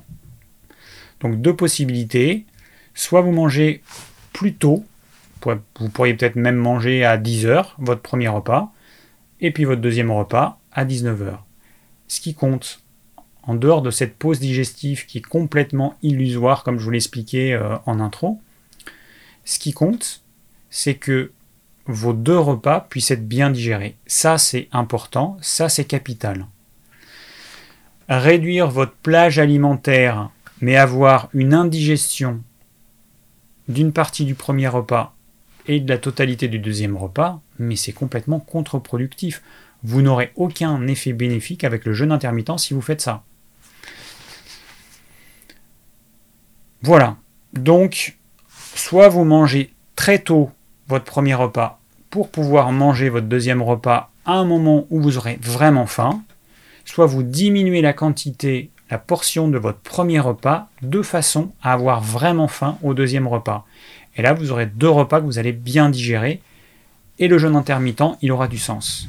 Speaker 1: Donc deux possibilités, soit vous mangez plus tôt, vous pourriez peut-être même manger à 10h votre premier repas, et puis votre deuxième repas à 19h. Ce qui compte, en dehors de cette pause digestive qui est complètement illusoire, comme je vous l'expliquais euh, en intro, ce qui compte, c'est que vos deux repas puissent être bien digérés. Ça, c'est important, ça, c'est capital. Réduire votre plage alimentaire, mais avoir une indigestion d'une partie du premier repas et de la totalité du deuxième repas, mais c'est complètement contre-productif. Vous n'aurez aucun effet bénéfique avec le jeûne intermittent si vous faites ça. Voilà. Donc, soit vous mangez très tôt votre premier repas pour pouvoir manger votre deuxième repas à un moment où vous aurez vraiment faim, soit vous diminuez la quantité, la portion de votre premier repas de façon à avoir vraiment faim au deuxième repas. Et là, vous aurez deux repas que vous allez bien digérer. Et le jeûne intermittent, il aura du sens.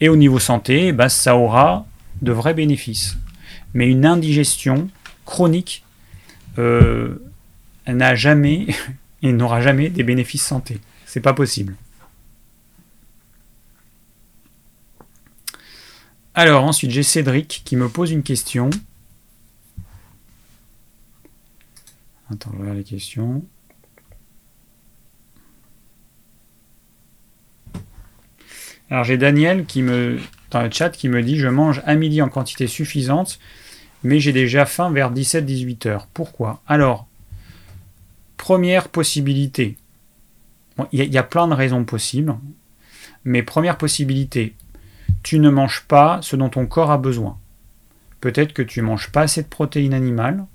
Speaker 1: Et au niveau santé, bah, ça aura de vrais bénéfices. Mais une indigestion chronique euh, n'a jamais et n'aura jamais des bénéfices santé. C'est pas possible. Alors ensuite j'ai Cédric qui me pose une question. Attends, je regarde les questions. Alors j'ai Daniel qui me dans le chat qui me dit je mange à midi en quantité suffisante, mais j'ai déjà faim vers 17-18 heures. Pourquoi? Alors, première possibilité. Il y, a plein de raisons possibles, mais première possibilité, tu ne manges pas ce dont ton corps a besoin. Peut-être que tu manges pas assez de protéines animales.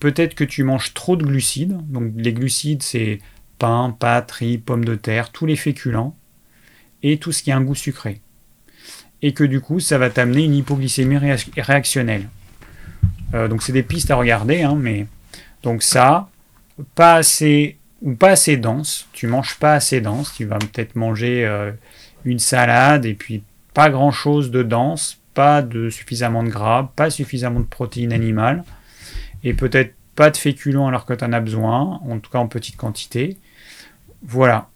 Speaker 1: Peut-être que tu manges trop de glucides. Donc les glucides, c'est pain, pâtes, riz, pommes de terre, tous les féculents et tout ce qui a un goût sucré. Et que du coup, ça va t'amener une hypoglycémie réactionnelle. Euh, donc c'est des pistes à regarder, hein, mais donc ça, pas assez ou pas assez dense. Tu manges pas assez dense. Tu vas peut-être manger euh, une salade et puis pas grand chose de dense, pas de suffisamment de gras, pas suffisamment de protéines animales et peut-être pas de féculents alors que tu en as besoin, en tout cas en petite quantité. Voilà,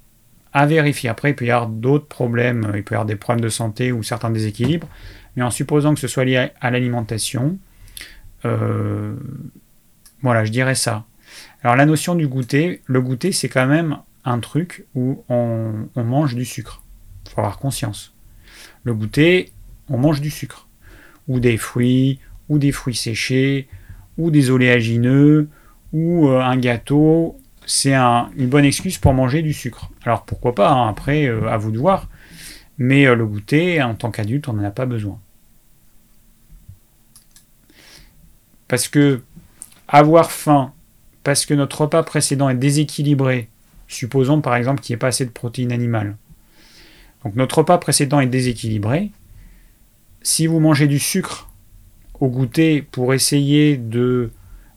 Speaker 1: à vérifier. Après, il peut y avoir d'autres problèmes, il peut y avoir des problèmes de santé ou certains déséquilibres, mais en supposant que ce soit lié à l'alimentation, euh, voilà, je dirais ça. Alors la notion du goûter, le goûter c'est quand même un truc où on, mange du sucre. Il faut avoir conscience. Le goûter, on mange du sucre. Ou des fruits, ou des fruits séchés, ou des oléagineux, ou euh, un gâteau. C'est une bonne excuse pour manger du sucre. Alors pourquoi pas, hein, après, euh, à vous de voir. Mais le goûter, en tant qu'adulte, on n'en a pas besoin. Parce que avoir faim parce que notre repas précédent est déséquilibré, supposons par exemple qu'il n'y ait pas assez de protéines animales. Donc notre repas précédent est déséquilibré. Si vous mangez du sucre goûter pour essayer de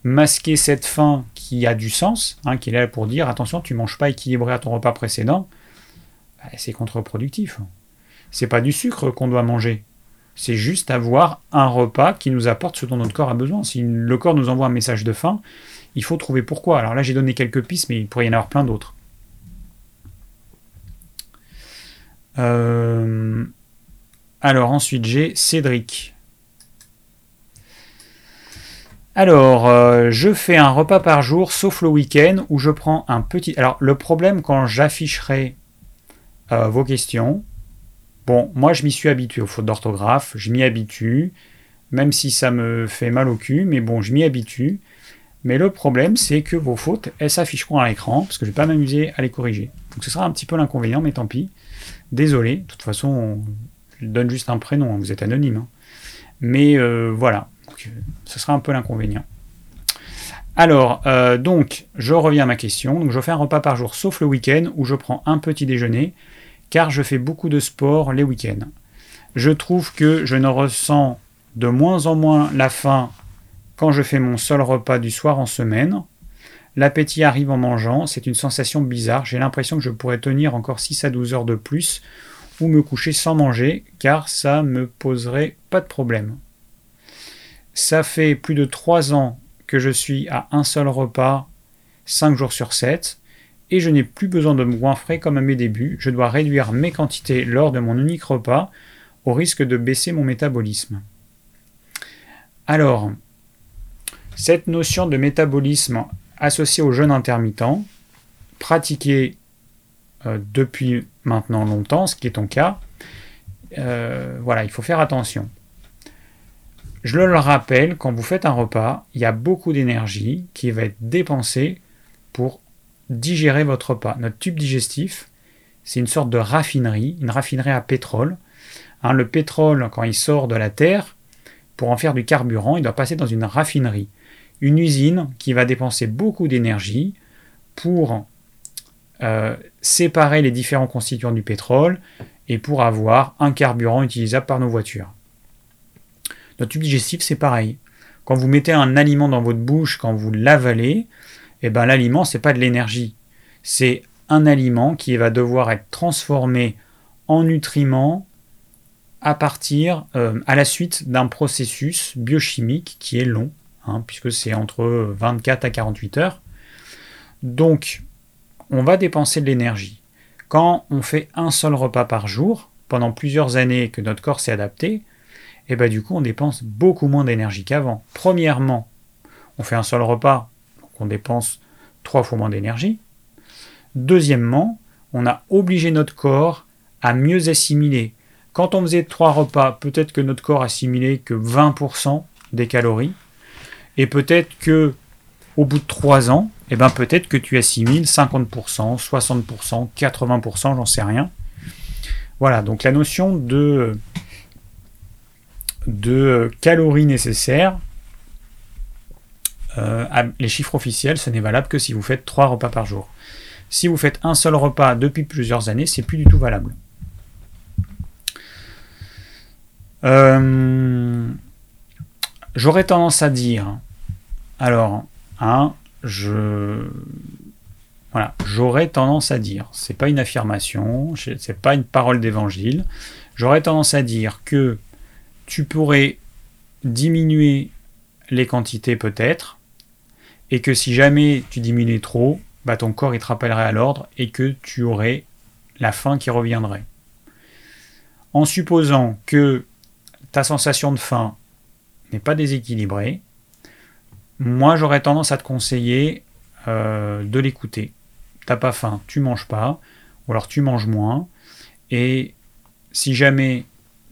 Speaker 1: masquer cette faim qui a du sens, hein, qui est là pour dire attention, tu ne manges pas équilibré à ton repas précédent, bah, c'est contre-productif. C'est pas du sucre qu'on doit manger. C'est juste avoir un repas qui nous apporte ce dont notre corps a besoin. Si le corps nous envoie un message de faim, il faut trouver pourquoi. Alors là, j'ai donné quelques pistes, mais il pourrait y en avoir plein d'autres. Euh, alors ensuite, j'ai Cédric. Alors, euh, je fais un repas par jour, sauf le week-end, où je prends un petit... Alors, le problème quand j'afficherai euh, vos questions, bon, moi je m'y suis habitué aux fautes d'orthographe, je m'y habitue, même si ça me fait mal au cul, mais bon, je m'y habitue. Mais le problème, c'est que vos fautes, elles s'afficheront à l'écran, parce que je ne vais pas m'amuser à les corriger. Donc ce sera un petit peu l'inconvénient, mais tant pis. Désolé, de toute façon, je donne juste un prénom, hein, vous êtes anonyme. Hein. Mais euh, voilà, ce sera un peu l'inconvénient. Alors, euh, donc, je reviens à ma question. Donc, je fais un repas par jour, sauf le week-end, où je prends un petit déjeuner, car je fais beaucoup de sport les week-ends. Je trouve que je ne ressens de moins en moins la faim quand je fais mon seul repas du soir en semaine. L'appétit arrive en mangeant, c'est une sensation bizarre, j'ai l'impression que je pourrais tenir encore 6 à 12 heures de plus ou me coucher sans manger car ça me poserait pas de problème. Ça fait plus de 3 ans que je suis à un seul repas 5 jours sur 7 et je n'ai plus besoin de me goinfrer comme à mes débuts, je dois réduire mes quantités lors de mon unique repas au risque de baisser mon métabolisme. Alors, cette notion de métabolisme associée au jeûne intermittent, pratiquée euh, depuis maintenant longtemps, ce qui est ton cas, euh, voilà, il faut faire attention. Je le rappelle, quand vous faites un repas, il y a beaucoup d'énergie qui va être dépensée pour digérer votre repas. Notre tube digestif, c'est une sorte de raffinerie, une raffinerie à pétrole. Hein, le pétrole, quand il sort de la terre, pour en faire du carburant, il doit passer dans une raffinerie une usine qui va dépenser beaucoup d'énergie pour euh, séparer les différents constituants du pétrole et pour avoir un carburant utilisable par nos voitures. Notre tube digestif, c'est pareil. Quand vous mettez un aliment dans votre bouche, quand vous l'avalez, eh ben, l'aliment, ce n'est pas de l'énergie. C'est un aliment qui va devoir être transformé en nutriments à partir, euh, à la suite d'un processus biochimique qui est long Hein, puisque c'est entre 24 à 48 heures. Donc, on va dépenser de l'énergie. Quand on fait un seul repas par jour, pendant plusieurs années que notre corps s'est adapté, et ben du coup, on dépense beaucoup moins d'énergie qu'avant. Premièrement, on fait un seul repas, donc on dépense trois fois moins d'énergie. Deuxièmement, on a obligé notre corps à mieux assimiler. Quand on faisait trois repas, peut-être que notre corps assimilait que 20% des calories. Et peut-être que au bout de 3 ans, eh ben peut-être que tu assimiles 50%, 60%, 80%, j'en sais rien. Voilà, donc la notion de, de calories nécessaires, euh, les chiffres officiels, ce n'est valable que si vous faites 3 repas par jour. Si vous faites un seul repas depuis plusieurs années, c'est plus du tout valable. Euh, J'aurais tendance à dire, alors, hein, je, voilà, j'aurais tendance à dire, c'est pas une affirmation, c'est pas une parole d'évangile, j'aurais tendance à dire que tu pourrais diminuer les quantités peut-être, et que si jamais tu diminuais trop, bah ton corps il te rappellerait à l'ordre et que tu aurais la faim qui reviendrait. En supposant que ta sensation de faim n'est pas déséquilibrée, moi j'aurais tendance à te conseiller euh, de l'écouter. T'as pas faim, tu manges pas, ou alors tu manges moins, et si jamais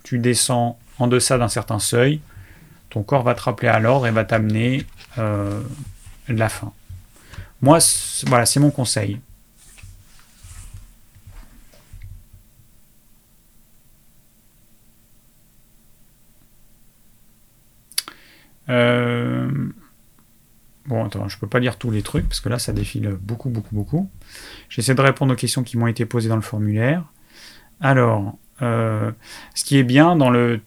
Speaker 1: tu descends en deçà d'un certain seuil, ton corps va te rappeler à l'ordre et va t'amener euh, la faim. Moi, voilà, c'est mon conseil. Euh, bon, attends, je peux pas lire tous les trucs parce que là, ça défile beaucoup, beaucoup, beaucoup. J'essaie de répondre aux questions qui m'ont été posées dans le formulaire. Alors, euh, ce qui est bien dans le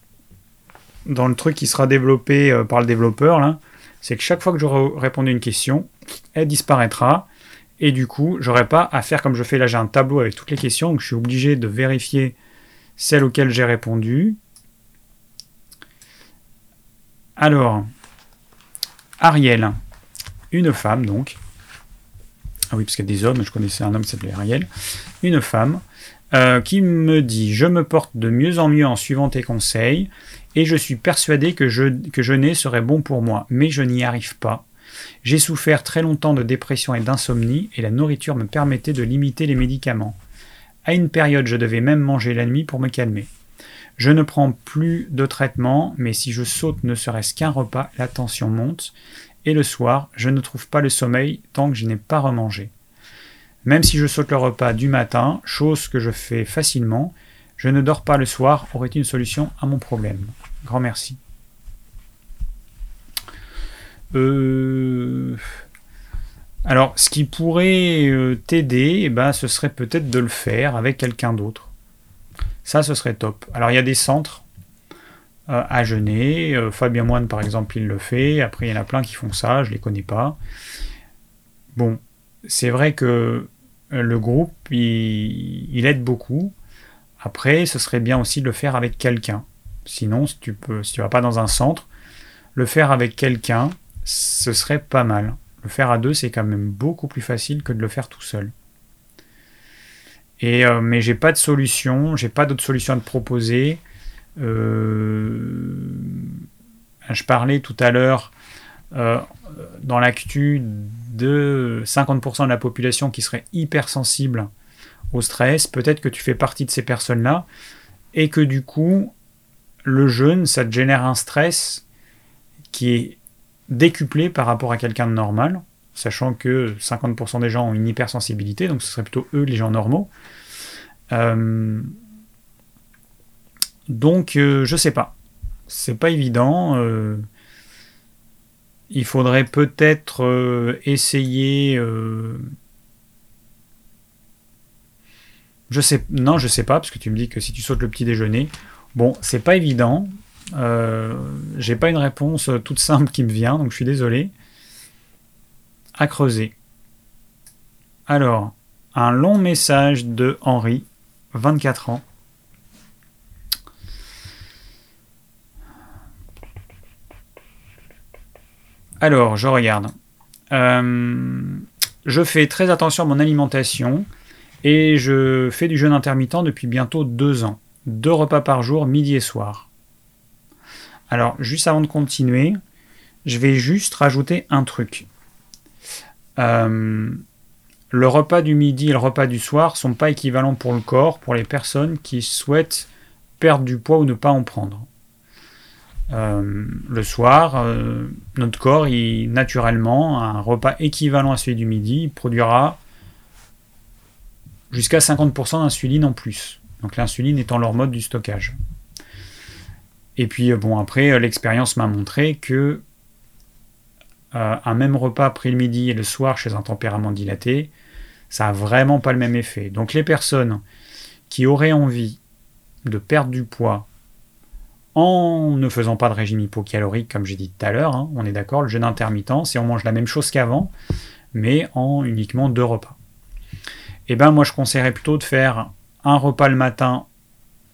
Speaker 1: dans le truc qui sera développé euh, par le développeur, c'est que chaque fois que j'aurai répondu à une question, elle disparaîtra. Et du coup, j'aurai pas à faire comme je fais là, j'ai un tableau avec toutes les questions, donc je suis obligé de vérifier celles auxquelles j'ai répondu. Alors, Ariel, une femme donc. Ah oui, parce qu'il y a des hommes, je connaissais un homme qui s'appelait Ariel. Une femme euh, qui me dit Je me porte de mieux en mieux en suivant tes conseils et je suis persuadé que, je, que jeûner serait bon pour moi, mais je n'y arrive pas. J'ai souffert très longtemps de dépression et d'insomnie et la nourriture me permettait de limiter les médicaments. À une période, je devais même manger la nuit pour me calmer. Je ne prends plus de traitement, mais si je saute ne serait-ce qu'un repas, la tension monte, et le soir, je ne trouve pas le sommeil tant que je n'ai pas remangé. Même si je saute le repas du matin, chose que je fais facilement, je ne dors pas le soir aurait une solution à mon problème? Grand merci. Euh, alors, ce qui pourrait euh, t'aider, eh ben, ce serait peut-être de le faire avec quelqu'un d'autre. Ça, ce serait top. Alors, il y a des centres euh, à jeûner. Fabien Moine, par exemple, il le fait. Après, il y en a plein qui font ça. Je ne les connais pas. Bon, c'est vrai que le groupe, il aide beaucoup. Après, ce serait bien aussi de le faire avec quelqu'un. Sinon, si tu peux, si tu vas pas dans un centre, le faire avec quelqu'un, ce serait pas mal. Le faire à deux, c'est quand même beaucoup plus facile que de le faire tout seul. Et euh, mais j'ai pas de solution, j'ai pas d'autre solution à te proposer. Euh, je parlais tout à l'heure euh, dans l'actu de 50% de la population qui serait hypersensible au stress, peut-être que tu fais partie de ces personnes-là, et que du coup, le jeûne, ça te génère un stress qui est décuplé par rapport à quelqu'un de normal, sachant que 50% des gens ont une hypersensibilité, donc ce serait plutôt eux les gens normaux. Euh, donc, euh, je sais pas. C'est pas évident. Euh, il faudrait peut-être essayer Je sais, non, je sais pas, parce que tu me dis que si tu sautes le petit déjeuner, bon, c'est pas évident. Euh, j'ai pas une réponse toute simple qui me vient, donc je suis désolé. À creuser. Alors, un long message de Henri, 24 ans. Alors, je regarde. Euh, je fais très attention à mon alimentation. Et je fais du jeûne intermittent depuis bientôt deux ans. Deux repas par jour, midi et soir. Alors, juste avant de continuer, je vais juste rajouter un truc. Euh, le repas du midi et le repas du soir sont pas équivalents pour le corps, pour les personnes qui souhaitent perdre du poids ou ne pas en prendre. Euh, le soir, euh, notre corps, naturellement, un repas équivalent à celui du midi, produira jusqu'à 50% d'insuline en plus. Donc l'insuline étant leur mode du stockage. Et puis euh, bon après l'expérience m'a montré que un même repas pris le midi et le soir chez un tempérament dilaté, ça a vraiment pas le même effet. Donc les personnes qui auraient envie de perdre du poids en ne faisant pas de régime hypocalorique, comme j'ai dit tout à l'heure, hein, on est d'accord, le jeûne intermittent, c'est on mange la même chose qu'avant, mais en uniquement deux repas. Eh ben moi je conseillerais plutôt de faire un repas le matin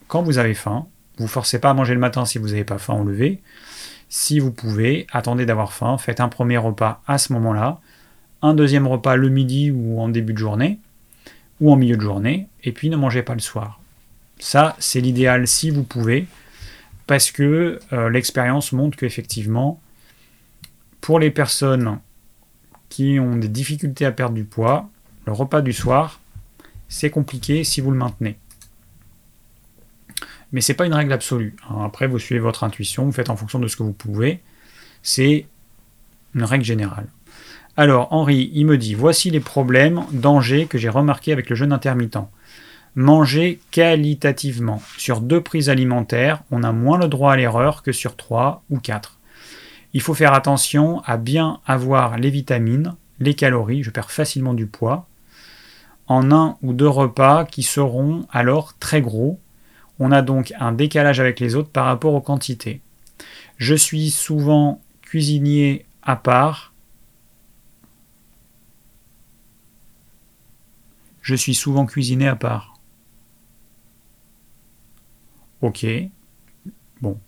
Speaker 1: quand vous avez faim. Vous forcez pas à manger le matin si vous n'avez pas faim au lever. Si vous pouvez, attendez d'avoir faim, faites un premier repas à ce moment-là, un deuxième repas le midi ou en début de journée, ou en milieu de journée, et puis ne mangez pas le soir. Ça, c'est l'idéal si vous pouvez, parce que euh, l'expérience montre qu'effectivement, pour les personnes qui ont des difficultés à perdre du poids, le repas du soir, c'est compliqué si vous le maintenez. Mais ce n'est pas une règle absolue. Après, vous suivez votre intuition, vous faites en fonction de ce que vous pouvez. C'est une règle générale. Alors, Henri, il me dit voici les problèmes, dangers que j'ai remarqués avec le jeûne intermittent. Manger qualitativement. Sur deux prises alimentaires, on a moins le droit à l'erreur que sur trois ou quatre. Il faut faire attention à bien avoir les vitamines, les calories, je perds facilement du poids, en un ou deux repas qui seront alors très gros. On a donc un décalage avec les autres par rapport aux quantités. Je suis souvent cuisinier à part. Je suis souvent cuisiné à part. Ok. Bon.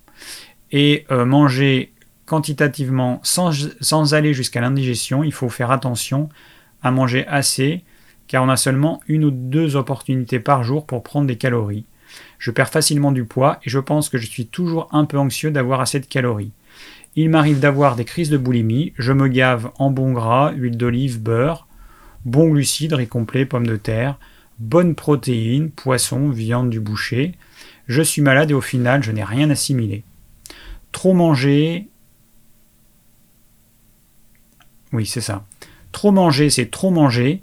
Speaker 1: Et euh, manger quantitativement sans, aller jusqu'à l'indigestion, il faut faire attention à manger assez, car on a seulement une ou deux opportunités par jour pour prendre des calories. Je perds facilement du poids et je pense que je suis toujours un peu anxieux d'avoir assez de calories. Il m'arrive d'avoir des crises de boulimie, je me gave en bon gras, huile d'olive, beurre, bon glucides, riz complet, pommes de terre, bonnes protéines, poisson, viande du boucher, je suis malade et au final, je n'ai rien assimilé. Trop manger. Oui, c'est ça. Trop manger, c'est trop manger.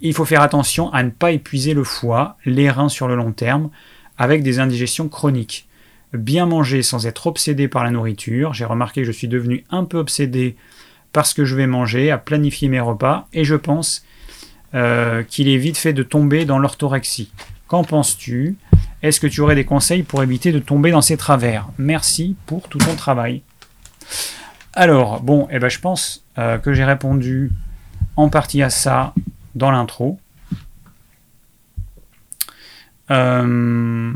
Speaker 1: Il faut faire attention à ne pas épuiser le foie, les reins sur le long terme, avec des indigestions chroniques. Bien manger sans être obsédé par la nourriture. J'ai remarqué que je suis devenu un peu obsédé parce que je vais manger, à planifier mes repas, et je pense euh, qu'il est vite fait de tomber dans l'orthorexie. Qu'en penses-tu? Est-ce que tu aurais des conseils pour éviter de tomber dans ces travers? Merci pour tout ton travail. Alors, bon, eh ben, je pense euh, que j'ai répondu en partie à ça dans l'intro. Euh,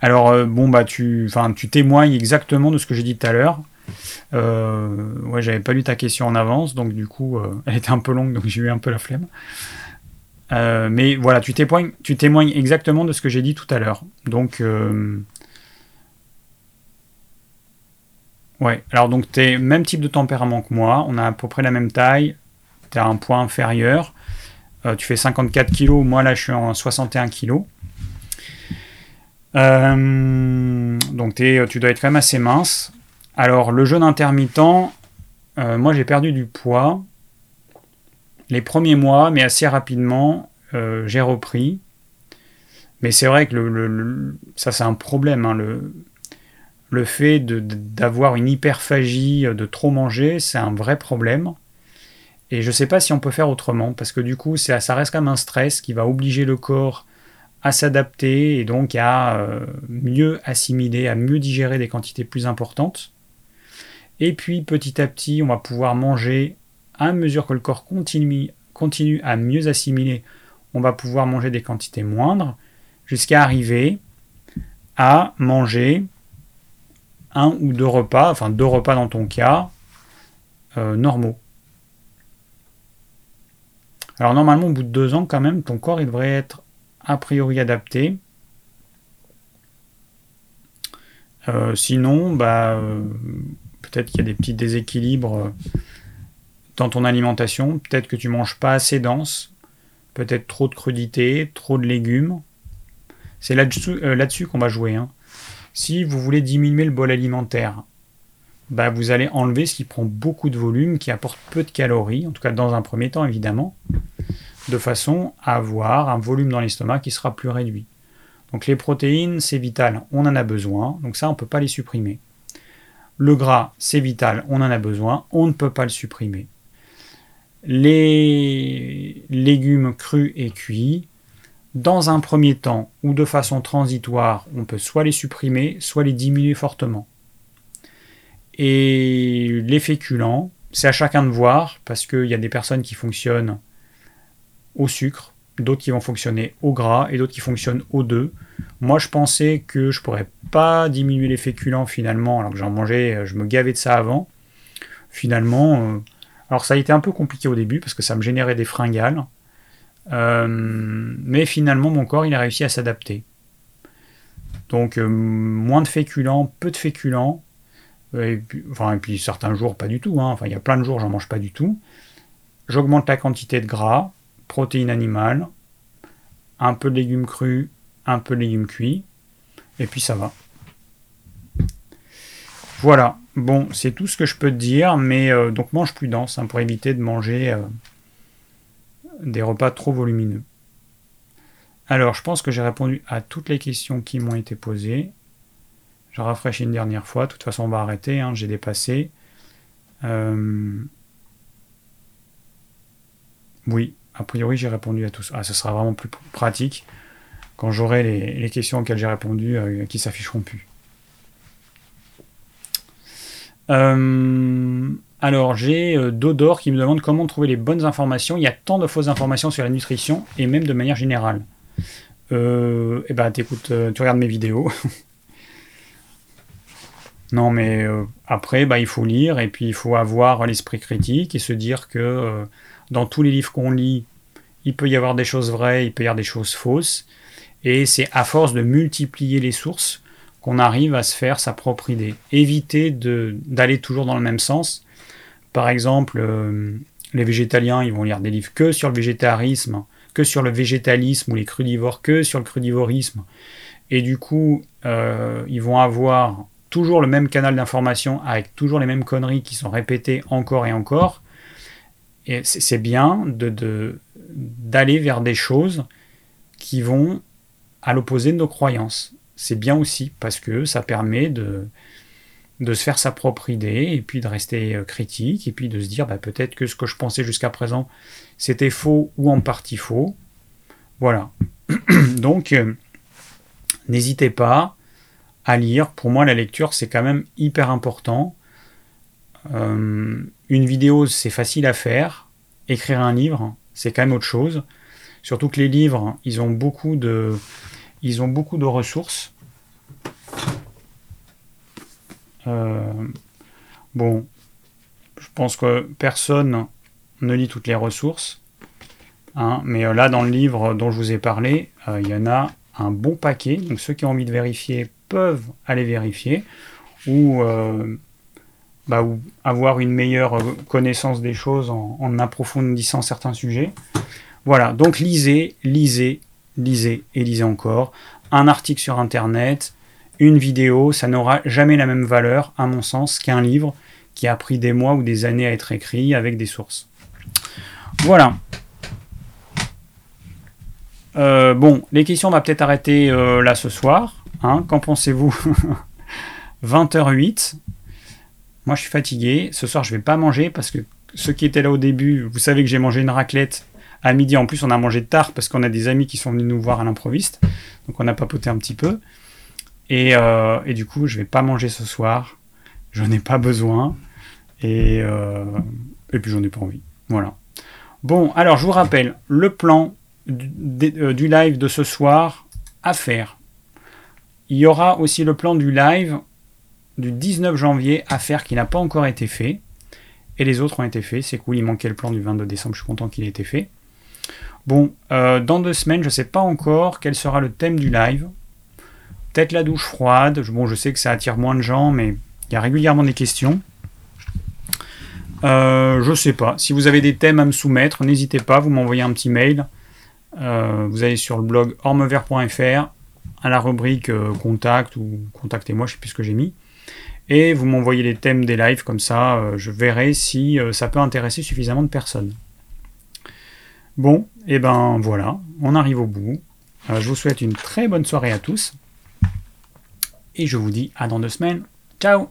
Speaker 1: alors, euh, bon, bah, tu, tu témoignes exactement de ce que j'ai dit tout à l'heure. ouais, j'avais pas lu ta question en avance, donc du coup, elle était un peu longue, donc j'ai eu un peu la flemme. Euh, mais voilà, tu témoignes, tu témoignes exactement de ce que j'ai dit tout à l'heure. Donc, euh, ouais. Alors, donc, tu es même type de tempérament que moi. On a à peu près la même taille. Tu as un poids inférieur. Euh, tu fais 54 kg. Moi, là, je suis en 61 kg. donc, tu dois être quand même assez mince. Alors, le jeûne intermittent, moi, j'ai perdu du poids les premiers mois, mais assez rapidement, euh, j'ai repris. Mais c'est vrai que le, ça, c'est un problème. Hein, le, fait d'avoir une hyperphagie, de trop manger, c'est un vrai problème. Et je ne sais pas si on peut faire autrement, parce que du coup, ça, ça reste comme un stress qui va obliger le corps à s'adapter et donc à euh, mieux assimiler, à mieux digérer des quantités plus importantes. Et puis petit à petit, on va pouvoir manger à mesure que le corps continue, à mieux assimiler, on va pouvoir manger des quantités moindres jusqu'à arriver à manger un ou deux repas, enfin deux repas dans ton cas, euh, normaux. Alors normalement, au bout de deux ans, quand même, ton corps devrait être a priori adapté. Euh, sinon, bah, euh, peut-être qu'il y a des petits déséquilibres dans ton alimentation. Peut-être que tu manges pas assez dense, peut-être trop de crudités, trop de légumes. C'est là-dessus euh, qu'on va jouer. Hein. Si vous voulez diminuer le bol alimentaire, bah vous allez enlever ce qui prend beaucoup de volume, qui apporte peu de calories, en tout cas dans un premier temps évidemment, de façon à avoir un volume dans l'estomac qui sera plus réduit. Donc les protéines, c'est vital, on en a besoin, donc ça on ne peut pas les supprimer. Le gras, c'est vital, on en a besoin, on ne peut pas le supprimer les légumes crus et cuits, dans un premier temps ou de façon transitoire, on peut soit les supprimer, soit les diminuer fortement. Et les féculents, c'est à chacun de voir, parce qu'il y a des personnes qui fonctionnent au sucre, d'autres qui vont fonctionner au gras et d'autres qui fonctionnent aux deux. Moi, je pensais que je pourrais pas diminuer les féculents finalement, alors que j'en mangeais, je me gavais de ça avant. Finalement, euh, alors ça a été un peu compliqué au début parce que ça me générait des fringales. Euh, mais finalement, mon corps, il a réussi à s'adapter. Donc, euh, moins de féculents, peu de féculents. Et puis, enfin, et puis certains jours, pas du tout. Hein. Enfin, il y a plein de jours, j'en mange pas du tout. J'augmente la quantité de gras, protéines animales, un peu de légumes crus, un peu de légumes cuits. Et puis ça va. Voilà. Bon, c'est tout ce que je peux te dire, mais euh, donc mange plus dense hein, pour éviter de manger des repas trop volumineux. Alors, je pense que j'ai répondu à toutes les questions qui m'ont été posées. Je rafraîchis une dernière fois. De toute façon, on va arrêter. Hein, j'ai dépassé. Euh, oui, a priori, j'ai répondu à tous. Ah, ce sera vraiment plus pratique quand j'aurai les, questions auxquelles j'ai répondu euh, qui s'afficheront plus. Euh, alors, j'ai euh, Dodor qui me demande comment trouver les bonnes informations. Il y a tant de fausses informations sur la nutrition et même de manière générale. Euh, eh ben, t'écoutes, tu regardes mes vidéos. non, mais après, bah, il faut lire et puis il faut avoir l'esprit critique et se dire que dans tous les livres qu'on lit, il peut y avoir des choses vraies, il peut y avoir des choses fausses. Et c'est à force de multiplier les sources qu'on arrive à se faire sa propre idée. Éviter d'aller toujours dans le même sens par exemple, euh, les végétaliens, ils vont lire des livres que sur le végétarisme, que sur le végétalisme, ou les crudivores que sur le crudivorisme. Et du coup, euh, ils vont avoir toujours le même canal d'information avec toujours les mêmes conneries qui sont répétées encore et encore. Et c'est bien de, d'aller vers des choses qui vont à l'opposé de nos croyances. C'est bien aussi parce que ça permet de, de se faire sa propre idée et puis de rester euh, critique et puis de se dire bah, peut-être que ce que je pensais jusqu'à présent c'était faux ou en partie faux. Voilà. Donc euh, n'hésitez pas à lire. Pour moi la lecture c'est quand même hyper important. Euh, une vidéo c'est facile à faire. Écrire un livre c'est quand même autre chose. Surtout que les livres ils ont beaucoup de ils ont beaucoup de ressources. Euh, bon, je pense que personne ne lit toutes les ressources. Hein, mais euh, là, dans le livre dont je vous ai parlé, euh, il y en a un bon paquet. Donc ceux qui ont envie de vérifier peuvent aller vérifier. Ou, bah, avoir une meilleure connaissance des choses en, approfondissant certains sujets. Voilà, donc lisez, lisez, lisez et lisez encore. Un article sur Internet, une vidéo, ça n'aura jamais la même valeur, à mon sens, qu'un livre qui a pris des mois ou des années à être écrit avec des sources. Voilà. Euh, bon, les questions, on va peut-être arrêter euh, là ce soir. Hein. Qu'en pensez-vous? 20h08. Moi, je suis fatigué. Ce soir, je vais pas manger parce que ceux qui étaient là au début, vous savez que j'ai mangé une raclette à midi. En plus, on a mangé tard parce qu'on a des amis qui sont venus nous voir à l'improviste. Donc, on a papoté un petit peu. Euh, et, du coup, je vais pas manger ce soir. Je n'ai pas besoin. Et, euh, puis, j'en ai pas envie. Voilà. Bon, alors, je vous rappelle le plan du, euh, du, live de ce soir à faire. Il y aura aussi le plan du live du 19 janvier à faire qui n'a pas encore été fait. Et les autres ont été faits. C'est cool, il manquait le plan du 22 décembre. Je suis content qu'il ait été fait. Bon, dans deux semaines, je ne sais pas encore quel sera le thème du live. Peut-être la douche froide. Bon, je sais que ça attire moins de gens, mais il y a régulièrement des questions. Euh, je sais pas. Si vous avez des thèmes à me soumettre, n'hésitez pas, vous m'envoyez un petit mail. Euh, vous allez sur le blog ormevert.fr à la rubrique euh, contact ou contactez-moi, je sais plus ce que j'ai mis. Et vous m'envoyez les thèmes des lives, comme ça je verrai si ça peut intéresser suffisamment de personnes. Bon, et eh ben voilà, on arrive au bout. je vous souhaite une très bonne soirée à tous. Et je vous dis à dans deux semaines. Ciao